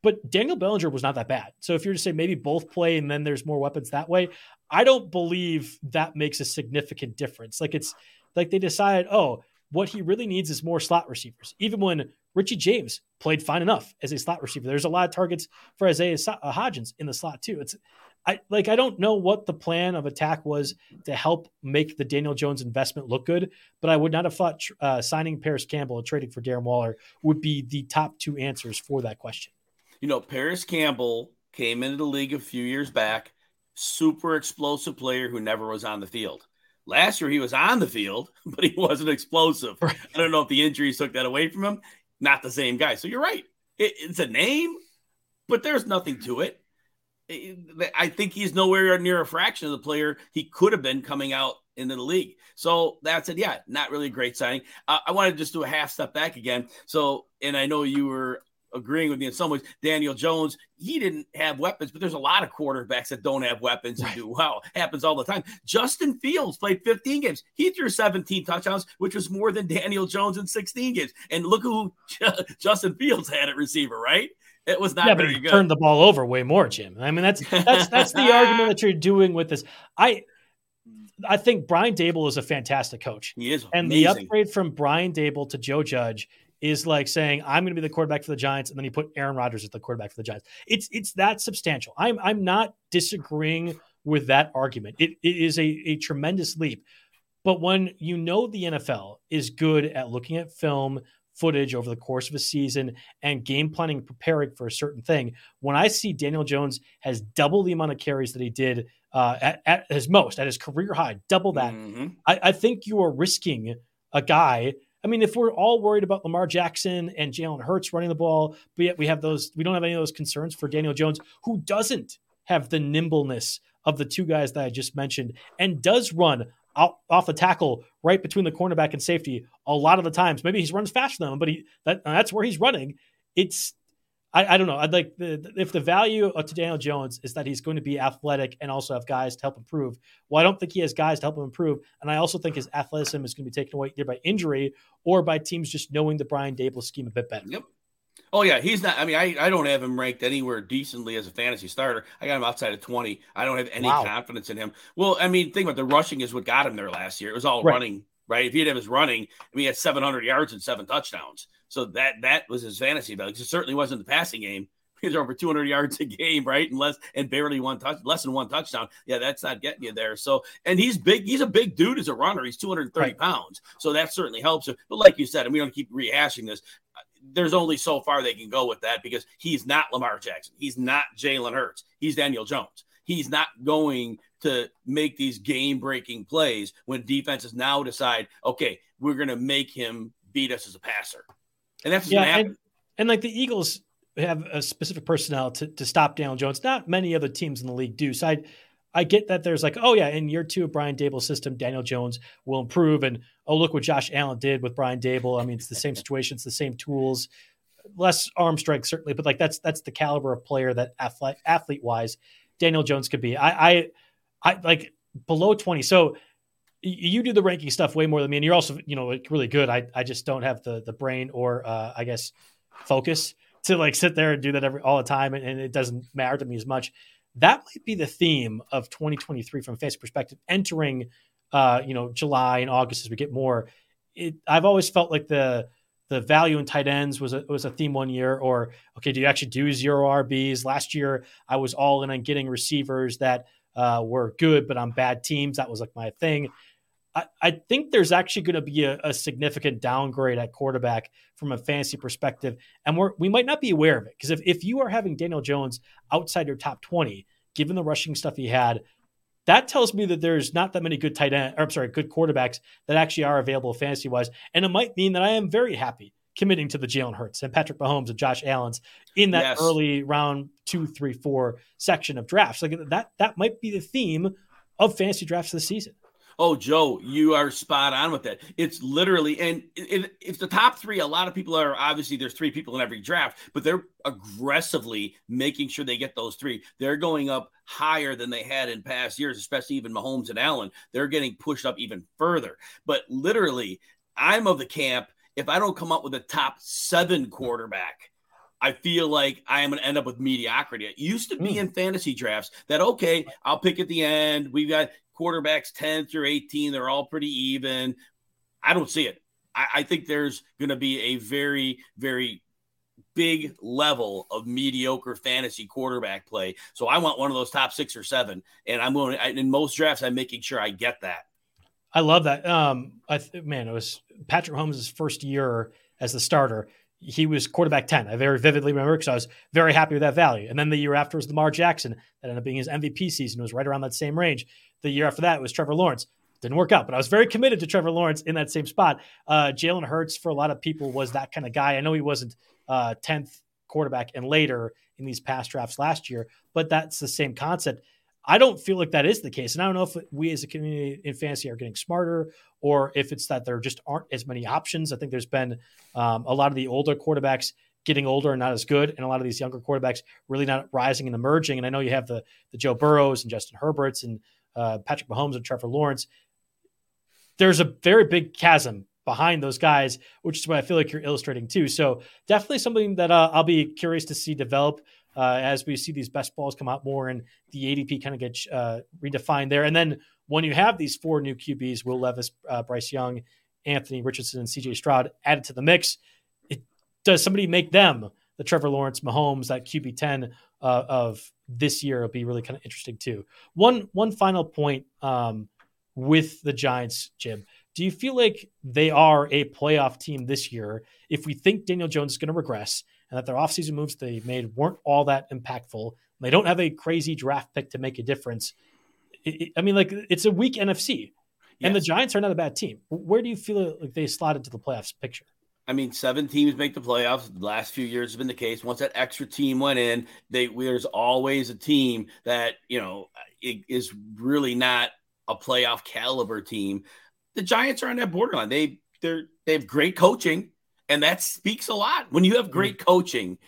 Speaker 1: But Daniel Bellinger was not that bad. So if you're to say maybe both play and then there's more weapons that way, I don't believe that makes a significant difference. Like it's like they decided, oh, what he really needs is more slot receivers. Even when Richie James played fine enough as a slot receiver, there's a lot of targets for Isaiah uh, Hodgins in the slot too. It's I like I don't know what the plan of attack was to help make the Daniel Jones investment look good, but I would not have thought uh, signing Parris Campbell and trading for Darren Waller would be the top two answers for that question.
Speaker 2: You know, Parris Campbell came into the league a few years back, super explosive player who never was on the field. Last year he was on the field, but he wasn't explosive. I don't know if the injuries took that away from him. Not the same guy. So you're right. It, it's a name, but there's nothing to it. I think he's nowhere near a fraction of the player he could have been coming out into the league. So that's it. Yeah, not really a great signing. Uh, I want to just do a half step back again. So, and I know you were agreeing with me in some ways. Daniel Jones, he didn't have weapons, but there's a lot of quarterbacks that don't have weapons and do well. Happens all the time. Justin Fields played 15 games. He threw 17 touchdowns, which was more than Daniel Jones in 16 games. And look who Justin Fields had at receiver, right? It was not
Speaker 1: yeah,
Speaker 2: very
Speaker 1: but
Speaker 2: good.
Speaker 1: Turned the ball over way more, Jim. I mean, that's that's that's the argument that you're doing with this. I I think Brian Daboll is a fantastic coach.
Speaker 2: He is, amazing.
Speaker 1: and the upgrade from Brian Daboll to Joe Judge is like saying I'm going to be the quarterback for the Giants, and then he put Aaron Rodgers as the quarterback for the Giants. It's it's that substantial. I'm I'm not disagreeing with that argument. It, it is a, a tremendous leap. But when you know the NFL is good at looking at film, footage over the course of a season and game planning and preparing for a certain thing, when I see Daniel Jones has double the amount of carries that he did uh, at, at, his most, at his career high, double that, mm-hmm. I, I think you are risking a guy I mean, if we're all worried about Lamar Jackson and Jalen Hurts running the ball, but yet we have those, we don't have any of those concerns for Daniel Jones, who doesn't have the nimbleness of the two guys that I just mentioned and does run out, off the tackle right between the cornerback and safety a lot of the times. Maybe he runs faster than them, but he that, that's where he's running. It's I, I don't know. I'd like the, if the value to Daniel Jones is that he's going to be athletic and also have guys to help improve. Well, I don't think he has guys to help him improve, and I also think his athleticism is going to be taken away either by injury or by teams just knowing the Brian Daboll scheme a bit better.
Speaker 2: Yep. Oh yeah, he's not. I mean, I, I don't have him ranked anywhere decently as a fantasy starter. I got him outside of twenty. I don't have any wow. confidence in him. Well, I mean, think about the rushing is what got him there last year. It was all right. running, right? If he had his running, I mean, he had seven hundred yards and seven touchdowns. So that that was his fantasy value. Because it certainly wasn't the passing game. He's over 200 yards a game, right? And less and barely one touch, less than one touchdown. Yeah, that's not getting you there. So, and he's big. He's a big dude as a runner. He's 230 right. pounds. So that certainly helps him. But like you said, and we don't keep rehashing this. There's only so far they can go with that because he's not Lamar Jackson. He's not Jalen Hurts. He's Daniel Jones. He's not going to make these game breaking plays when defenses now decide, okay, we're going to make him beat us as a passer. And that's yeah,
Speaker 1: and, and like the Eagles have a specific personnel to, to stop Daniel Jones. Not many other teams in the league do. So I, I get that there's like, oh yeah, in year two of Brian Daboll's system, Daniel Jones will improve. And oh, look what Josh Allen did with Brian Daboll. I mean, it's the same situation, it's the same tools, less arm strength certainly, but like that's that's the caliber of player that athlete athlete wise Daniel Jones could be. I I, I like below 20. So you do the ranking stuff way more than me, and you're also, you know, like really good. I, I just don't have the the brain or uh, I guess focus to like sit there and do that every all the time, and, and, it doesn't matter to me as much. That might be the theme of 2023 from fantasy perspective, entering, uh, you know, July and August as we get more. It, I've always felt like the the value in tight ends was a, was a theme one year, or okay, do you actually do zero RBs? Last year, I was all in on getting receivers that uh, were good, but on bad teams. That was like my thing. I, I think there's actually going to be a, a, significant downgrade at quarterback from a fantasy perspective, and we're, we might not be aware of it because if, if you are having Daniel Jones outside your top 20, given the rushing stuff he had, that tells me that there's not that many good tight end, or I'm sorry, good quarterbacks that actually are available fantasy wise, and it might mean that I am very happy committing to the Jalen Hurts and Patrick Mahomes and Josh Allen's in that yes. early round two, three, four section of drafts. Like that, that might be the theme of fantasy drafts this season.
Speaker 2: Oh, Joe, you are spot on with that. It's literally, and it, it's the top three. A lot of people are obviously there's three people in every draft, but they're aggressively making sure they get those three. They're going up higher than they had in past years, especially even Mahomes and Allen. They're getting pushed up even further. But literally, I'm of the camp if I don't come up with a top seven quarterback, I feel like I am going to end up with mediocrity. It used to be mm. in fantasy drafts that, okay, I'll pick at the end. We've got quarterbacks 10 through 18. They're all pretty even. I don't see it. I, I think there's going to be a very, very big level of mediocre fantasy quarterback play. So I want one of those top six or seven. And I'm going to, in most drafts, I'm making sure I get that.
Speaker 1: I love that. Um, I th- man, it was Patrick Mahomes' first year as the starter. He was quarterback 10. I very vividly remember because I was very happy with that value. And then the year after was Lamar Jackson. That ended up being his MVP season. It was right around that same range. The year after that was Trevor Lawrence. Didn't work out, but I was very committed to Trevor Lawrence in that same spot. Uh, Jalen Hurts, for a lot of people, was that kind of guy. I know he wasn't uh, 10th quarterback and later in these past drafts last year, but that's the same concept. I don't feel like that is the case. And I don't know if we as a community in fantasy are getting smarter or if it's that there just aren't as many options. I think there's been um, a lot of the older quarterbacks getting older and not as good, and a lot of these younger quarterbacks really not rising and emerging. And I know you have the the Joe Burrows and Justin Herberts and uh, Patrick Mahomes and Trevor Lawrence. There's a very big chasm behind those guys, which is what I feel like you're illustrating too. So definitely something that uh, I'll be curious to see develop uh, as we see these best balls come out more and the ADP kind of get uh, redefined there. And then when you have these four new QBs, Will Levis, uh, Bryce Young, Anthony Richardson, and CJ Stroud added to the mix, it, does somebody make them the Trevor Lawrence, Mahomes, that QB 10 uh, of this year will be really kind of interesting too. One, one final point um, with the Giants, Jim. Do you feel like they are a playoff team this year? If we think Daniel Jones is going to regress, and that their offseason moves they made weren't all that impactful. They don't have a crazy draft pick to make a difference. It, it, I mean, like it's a weak NFC, and the Giants are not a bad team. Where do you feel like they slot into the playoffs picture?
Speaker 2: I mean, seven teams make the playoffs. The last few years has been the case. Once that extra team went in, they there's always a team that you know is really not a playoff caliber team. The Giants are on that borderline. They they're they have great coaching and that speaks a lot. When you have mm. great coaching,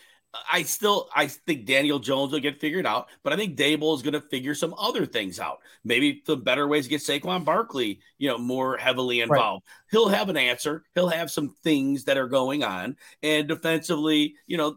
Speaker 2: I still I think Daniel Jones will get figured out, but I think Daboll is going to figure some other things out. Maybe the better ways to get Saquon Barkley, you know, more heavily involved. Right. He'll have an answer. He'll have some things that are going on, and defensively, you know,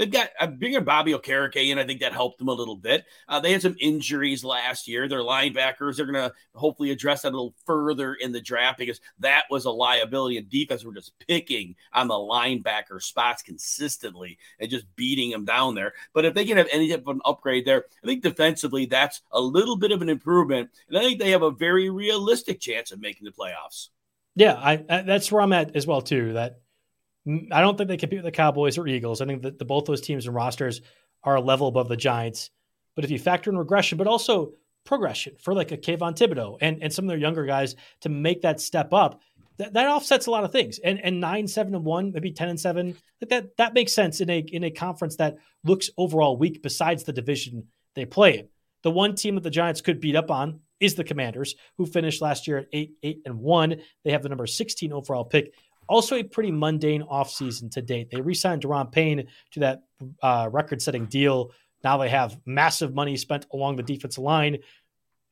Speaker 2: They've got a bigger Bobby Okereke, and I think that helped them a little bit. Uh, they had some injuries last year. Their linebackers, they're going to hopefully address that a little further in the draft because that was a liability. And defense were just picking on the linebacker spots consistently and just beating them down there. But if they can have any type of an upgrade there, I think defensively that's a little bit of an improvement. And I think they have a very realistic chance of making the playoffs.
Speaker 1: Yeah, I, I that's where I'm at as well too. That I don't think they compete with the Cowboys or Eagles. I think that the, both those teams and rosters are a level above the Giants. But if you factor in regression, but also progression for like a Kayvon Thibodeaux and, and some of their younger guys to make that step up, that, that offsets a lot of things. And and nine, seven, and one, maybe ten and seven, like that that makes sense in a in a conference that looks overall weak besides the division they play in. The one team that the Giants could beat up on is the Commanders, who finished last year at eight, eight, and one. They have the number 16 overall pick. Also, a pretty mundane offseason to date. They re signed Daron Payne to that uh, record setting deal. Now they have massive money spent along the defensive line.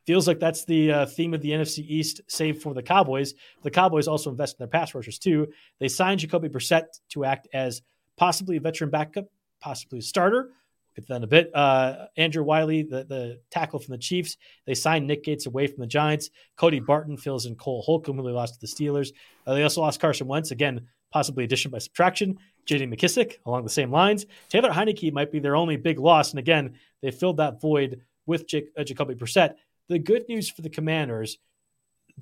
Speaker 1: Feels like that's the uh, theme of the NFC East, save for the Cowboys. The Cowboys also invest in their pass rushers too. They signed Jacoby Brissett to act as possibly a veteran backup, possibly a starter. Get to that in a bit. Uh, Andrew Wylie, the, the tackle from the Chiefs, they signed Nick Gates away from the Giants. Cody Barton fills in Cole Holcomb, who they lost to the Steelers. Uh, they also lost Carson Wentz, again, possibly addition by subtraction. J.D. McKissic along the same lines. Taylor Heinicke might be their only big loss. And again, they filled that void with J- uh, Jacoby Brissett. The good news for the Commanders,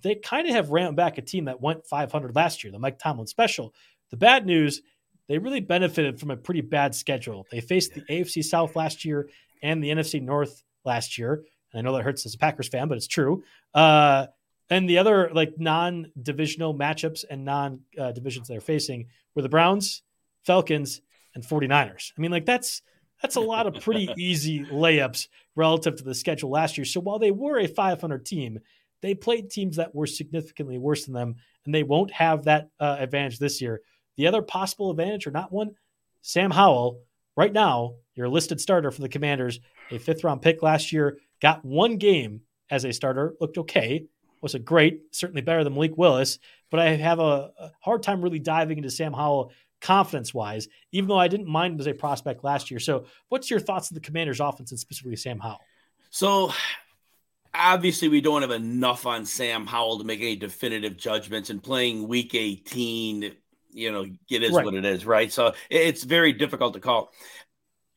Speaker 1: they kind of have ramped back a team that went 500 last year, the Mike Tomlin special. The bad news, they really benefited from a pretty bad schedule. They faced the AFC South last year and the NFC North last year. And I know that hurts as a Packers fan, but it's true. Uh, and the other like non-divisional matchups and non-divisions they're facing were the Browns, Falcons, and 49ers. I mean, like that's that's a lot of pretty easy layups relative to the schedule last year. So while they were a 500 team, they played teams that were significantly worse than them, and they won't have that uh, advantage this year. The other possible advantage, or not one, Sam Howell, right now, your listed starter for the Commanders, a fifth round pick last year, got one game as a starter, looked okay, wasn't great, certainly better than Malik Willis, but I have a, a hard time really diving into Sam Howell confidence wise, even though I didn't mind him as a prospect last year. So, what's your thoughts of the Commanders' offense and specifically Sam Howell?
Speaker 2: So, obviously, we don't have enough on Sam Howell to make any definitive judgments. And playing Week 18, you know, it is right. what it is, right? So it's very difficult to call.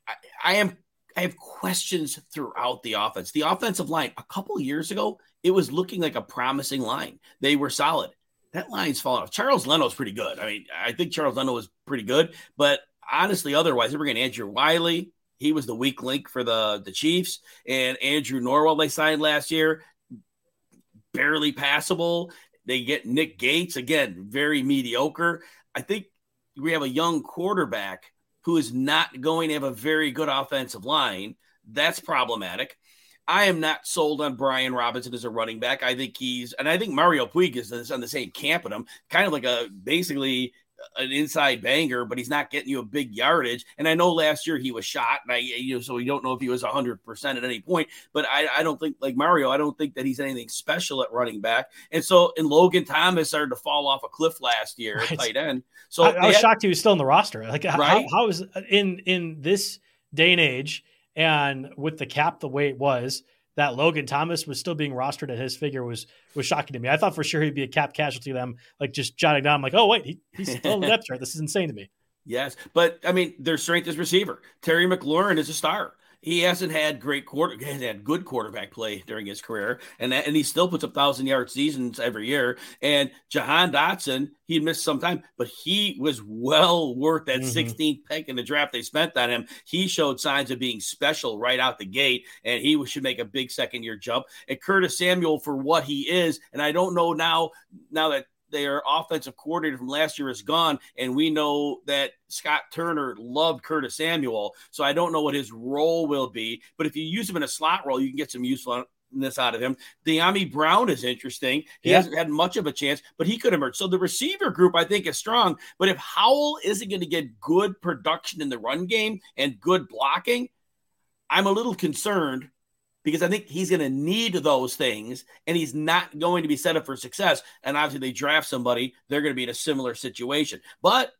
Speaker 2: I, I am. I have questions throughout the offense. The offensive line, a couple years ago, it was looking like a promising line. They were solid that line's falling off. Charles Leno's pretty good. I mean, I think Charles Leno was pretty good, but honestly, otherwise, they bring in Andrew Wylie. He was the weak link for the the Chiefs, and Andrew Norwell they signed last year, barely passable. They get Nick Gates again, very mediocre. I think we have a young quarterback who is not going to have a very good offensive line. That's problematic. I am not sold on Brian Robinson as a running back. I think he's, and I think Mario Puig is on the same camp with him, kind of like a basically an inside banger, but he's not getting you a big yardage. And I know last year he was shot, and I, you know, so we don't know if he was 100% at any point. But I, I don't think, like Mario, I don't think that he's anything special at running back. And so, and Logan Thomas started to fall off a cliff last year right. tight end. So
Speaker 1: I, I was had, shocked he was still in the roster. Like, right? how, how is in in this day and age? And with the cap the way it was, that Logan Thomas was still being rostered at his figure was was shocking to me. I thought for sure he'd be a cap casualty. Them like just jotting down, I'm like, oh wait, he, he's still in the depth chart. This is insane to me.
Speaker 2: Yes, but I mean, their strength is receiver. Terry McLaurin is a star. He hasn't had great quarter, he has had good quarterback play during his career, and that, and he still puts up thousand yard seasons every year. And Jahan Dotson, he missed some time, but he was well worth that mm-hmm. 16th pick in the draft they spent on him. He showed signs of being special right out the gate, and he should make a big second year jump. And Curtis Samuel for what he is, and I don't know now now that their offensive coordinator from last year is gone, and we know that Scott Turner loved Curtis Samuel. So I don't know what his role will be, but if you use him in a slot role, you can get some usefulness out of him. Dyami Brown is interesting. He yeah. hasn't had much of a chance, but he could emerge. So the receiver group, I think, is strong. But if Howell isn't going to get good production in the run game and good blocking, I'm a little concerned because I think he's going to need those things and he's not going to be set up for success. And obviously, they draft somebody, they're going to be in a similar situation. But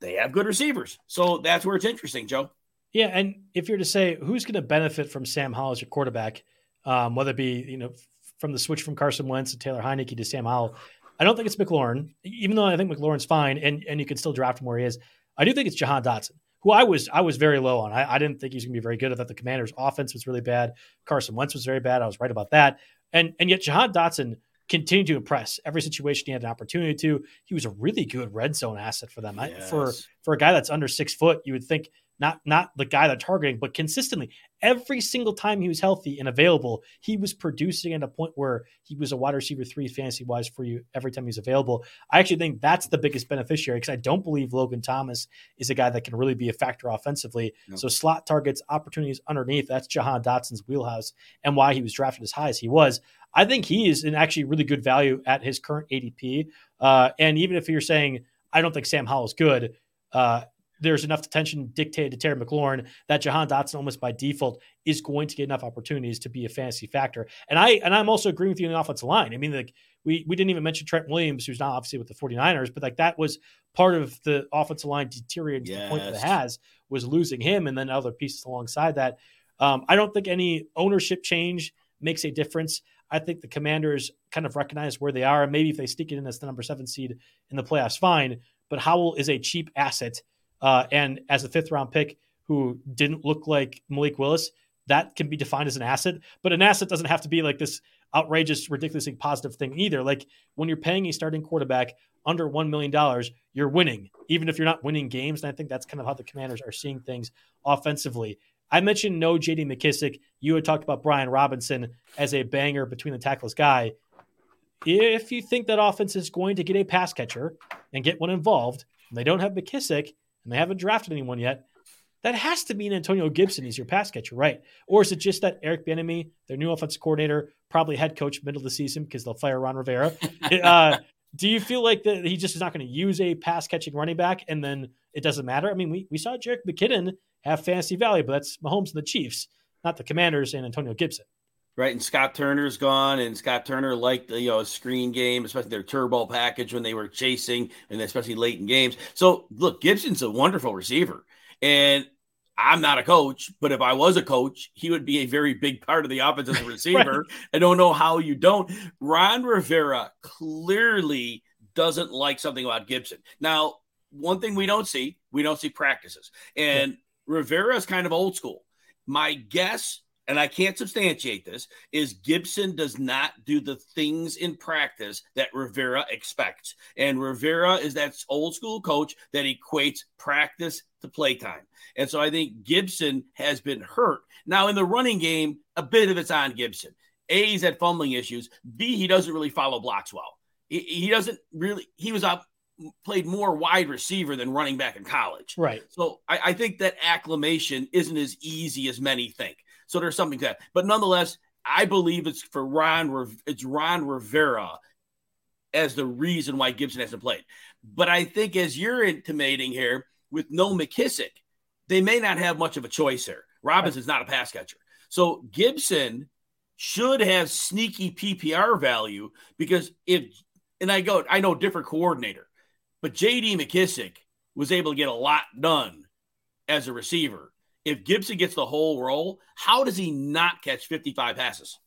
Speaker 2: they have good receivers. So that's where it's interesting, Joe.
Speaker 1: Yeah. And if you're to say who's going to benefit from Sam Howell as your quarterback, um, whether it be, you know, from the switch from Carson Wentz to Taylor Heinicke to Sam Howell, I don't think it's McLaurin, even though I think McLaurin's fine and, and you can still draft him where he is. I do think it's Jahan Dotson who I was I was very low on. I, I didn't think he was going to be very good. I thought the Commanders' offense was really bad. Carson Wentz was very bad. I was right about that. And and yet Jahan Dotson continued to impress every situation he had an opportunity to. He was a really good red zone asset for them. Yes. I, for for a guy that's under six foot, you would think not not the guy they're targeting, but consistently every single time he was healthy and available, he was producing at a point where he was a wide receiver three fantasy wise for you every time he's available. I actually think that's the biggest beneficiary because I don't believe Logan Thomas is a guy that can really be a factor offensively. No. So slot targets, opportunities underneath, that's Jahan Dotson's wheelhouse and why he was drafted as high as he was. I think he is an actually really good value at his current ADP. Uh, and even if you're saying I don't think Sam Howell is good, uh, there's enough attention dictated to Terry McLaurin that Jahan Dotson almost by default is going to get enough opportunities to be a fantasy factor. And I and I'm also agreeing with you on the offensive line. I mean, like we we didn't even mention Trent Williams, who's now obviously with the 49ers, but like that was part of the offensive line deteriorating yes. to the point that it has was losing him and then other pieces alongside that. Um, I don't think any ownership change makes a difference. I think the Commanders kind of recognize where they are, and maybe if they stick it in as the number seven seed in the playoffs, fine. But Howell is a cheap asset uh, and as a fifth round pick who didn't look like Malik Willis, that can be defined as an asset. But an asset doesn't have to be like this outrageous, ridiculously positive thing either. Like when you're paying a starting quarterback under $1 million, you're winning, even if you're not winning games. And I think that's kind of how the commanders are seeing things offensively. I mentioned no JD McKissic. You had talked about Brian Robinson as a banger between the tackles guy. If you think that offense is going to get a pass catcher and get one involved, and they don't have McKissic, and they haven't drafted anyone yet, that has to mean Antonio Gibson is your pass catcher, right? Or is it just that Eric Bieniemy, their new offensive coordinator, probably head coach middle of the season because they'll fire Ron Rivera? uh, do you feel like that he just is not going to use a pass catching running back and then it doesn't matter? I mean, we, we saw Jerick McKinnon have fantasy value, but that's Mahomes and the Chiefs, not the Commanders and Antonio Gibson.
Speaker 2: Right, and Scott Turner's gone, and Scott Turner liked the you know a screen game, especially their turbo package when they were chasing, and especially late in games. So look, Gibson's a wonderful receiver, and I'm not a coach, but if I was a coach, he would be a very big part of the offense as a receiver. right. I don't know how you don't. Ron Rivera clearly doesn't like something about Gibson. Now, one thing we don't see, we don't see practices, and yeah. Rivera is kind of old school. My guess and I can't substantiate this, is Gibson does not do the things in practice that Rivera expects. And Rivera is that old school coach that equates practice to playtime. And so I think Gibson has been hurt. Now, in the running game, a bit of it's on Gibson. A, he's had fumbling issues. B, he doesn't really follow blocks well. He, he doesn't really, he was up, played more wide receiver than running back in college.
Speaker 1: Right.
Speaker 2: So I, I think that acclimation isn't as easy as many think. So there's something to that. But nonetheless, I believe it's for Ron. It's Ron Rivera as the reason why Gibson hasn't played. But I think as you're intimating here with no McKissic, they may not have much of a choice here. Robinson's not a pass catcher. So Gibson should have sneaky PPR value because if and I go, I know different coordinator, but JD McKissic was able to get a lot done as a receiver if Gibson gets the whole role, how does he not catch 55 passes?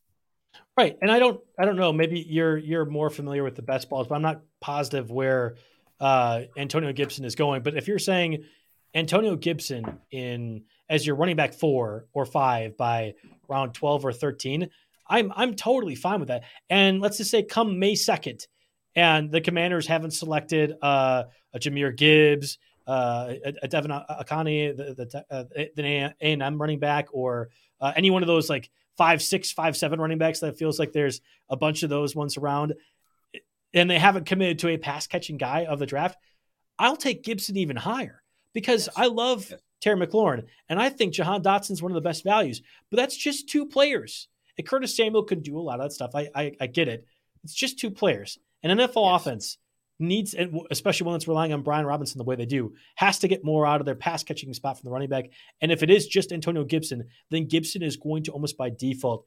Speaker 1: Right. And I don't I don't know, maybe you're you're more familiar with the best balls, but I'm not positive where uh, Antonio Gibson is going. But if you're saying Antonio Gibson in as your running back four or five by round 12 or 13, I'm I'm totally fine with that. And let's just say come May 2nd, and the commanders haven't selected uh, a Jahmyr Gibbs, uh, a, a Devon Achane, the the, uh, the A and M running back, or uh, any one of those like five six, five seven running backs that feels like there's a bunch of those ones around, and they haven't committed to a pass catching guy of the draft. I'll take Gibson even higher because yes. I love yes. Terry McLaurin, and I think Jahan Dotson's one of the best values. But that's just two players. And Curtis Samuel could do a lot of that stuff. I I, I get it. It's just two players. An NFL yes. offense needs, and especially when it's relying on Brian Robinson the way they do, has to get more out of their pass catching spot from the running back. And if it is just Antonio Gibson, then Gibson is going to almost by default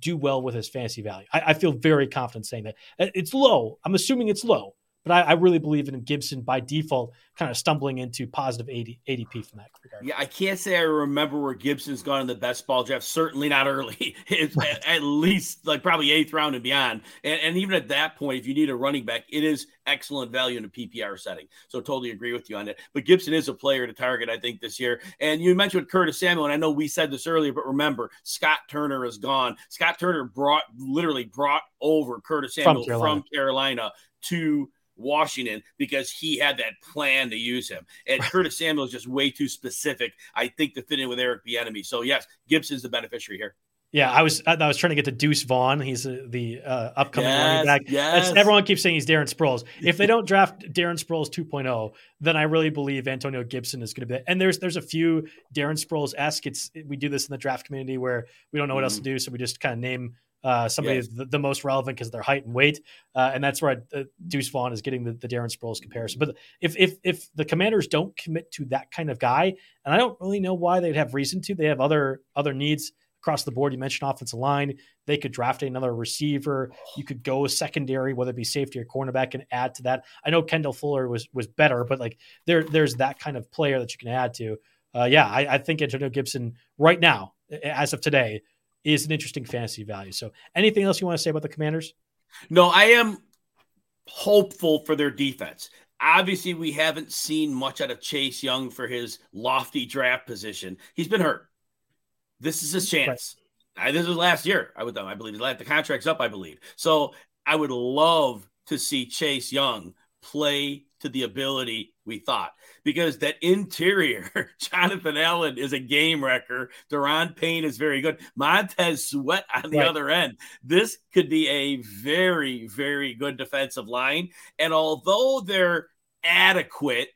Speaker 1: do well with his fantasy value. I, I feel very confident saying that. Uh, it's low. I'm assuming it's low, but I, I, really believe in Gibson by default, kind of stumbling into positive 80, ADP from that regard.
Speaker 2: Yeah, I can't say I remember where Gibson's gone in the best ball draft. Certainly not early. Right. at, at, least like probably eighth round and beyond. And, and even at that point, if you need a running back, it is excellent value in a PPR setting. So totally agree with you on that. But Gibson is a player to target, I think, this year. And you mentioned Curtis Samuel, and I know we said this earlier, but remember, Scott Turner is gone. Scott Turner brought literally brought over Curtis Samuel from Carolina, from Carolina to Washington because he had that plan to use him. And Curtis Samuel is just way too specific, I think, to fit in with Eric Bieniemy. So yes, Gibson's the beneficiary here.
Speaker 1: Yeah, I was I was trying to get to Deuce Vaughn. He's uh, the uh, upcoming
Speaker 2: yes,
Speaker 1: running back.
Speaker 2: Yes.
Speaker 1: That's, everyone keeps saying he's Darren Sproles. If they don't draft Darren Sproles 2.0, then I really believe Antonio Gibson is going to be. And there's there's a few Darren Sproles esque. It's we do this in the draft community where we don't know what mm-hmm. else to do, so we just kind of name uh, somebody yes. the, the, most relevant because of their height and weight, uh, and that's where uh, Deuce Vaughn is getting the, the Darren Sproles comparison. But if if if the Commanders don't commit to that kind of guy, and I don't really know why they'd have reason to, they have other other needs across the board. You mentioned offensive line. They could draft another receiver. You could go a secondary, whether it be safety or cornerback, and add to that. I know Kendall Fuller was was better, but like there there's that kind of player that you can add to. Uh, yeah, I, I think Antonio Gibson right now, as of today, is an interesting fantasy value. So, anything else you want to say about the Commanders?
Speaker 2: No, I am hopeful for their defense. Obviously, we haven't seen much out of Chase Young for his lofty draft position. He's been hurt. This is his chance. Right. I, this was last year. I would, I believe, the contract's up. I believe so. I would love to see Chase Young play to the ability we thought because that interior, Jonathan Allen is a game wrecker. Daron Payne is very good. Montez Sweat on the right. other end. This could be a very, very good defensive line. And although they're adequate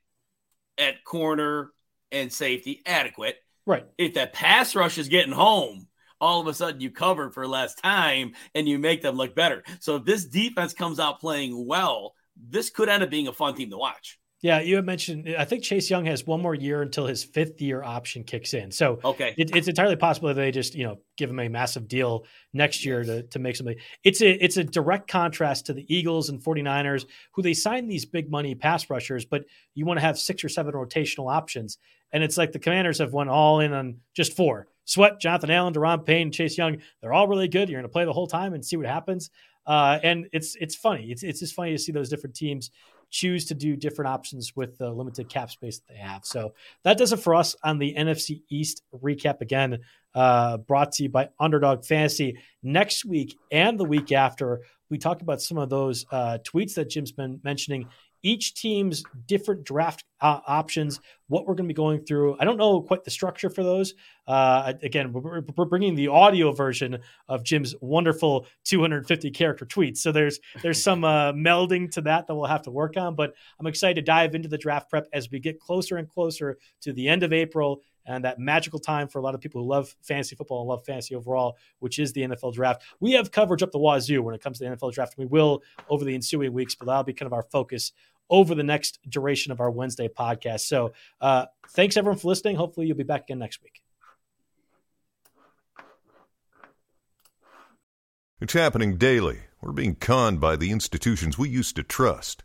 Speaker 2: at corner and safety, adequate.
Speaker 1: Right.
Speaker 2: If that pass rush is getting home, all of a sudden you cover for less time and you make them look better. So if this defense comes out playing well, this could end up being a fun team to watch.
Speaker 1: Yeah, you had mentioned. I think Chase Young has one more year until his fifth year option kicks in. So
Speaker 2: okay,
Speaker 1: it, it's entirely possible that they just you know give him a massive deal next year to, to make something. It's a it's a direct contrast to the Eagles and 49ers, who they sign these big money pass rushers, but you want to have six or seven rotational options. And it's like the Commanders have went all in on just four: Sweat, Jonathan Allen, Daron Payne, Chase Young. They're all really good. You're going to play the whole time and see what happens. Uh, and it's it's funny. It's it's just funny to see those different teams choose to do different options with the limited cap space that they have. So that does it for us on the NFC East recap. Again, uh, brought to you by Underdog Fantasy. Next week and the week after, we talk about some of those uh, tweets that Jim's been mentioning each team's different draft uh, options, what we're going to be going through. I don't know quite the structure for those. Uh, again, we're, we're, bringing the audio version of Jim's wonderful 250 character tweets. So there's there's some uh, melding to that that we'll have to work on. But I'm excited to dive into the draft prep as we get closer and closer to the end of April and that magical time for a lot of people who love fantasy football and love fantasy overall, which is the NFL draft. We have coverage up the wazoo when it comes to the NFL draft. We will over the ensuing weeks, but that'll be kind of our focus over the next duration of our Wednesday podcast. So uh, thanks everyone for listening. Hopefully you'll be back again next week.
Speaker 4: It's happening daily. We're being conned by the institutions we used to trust.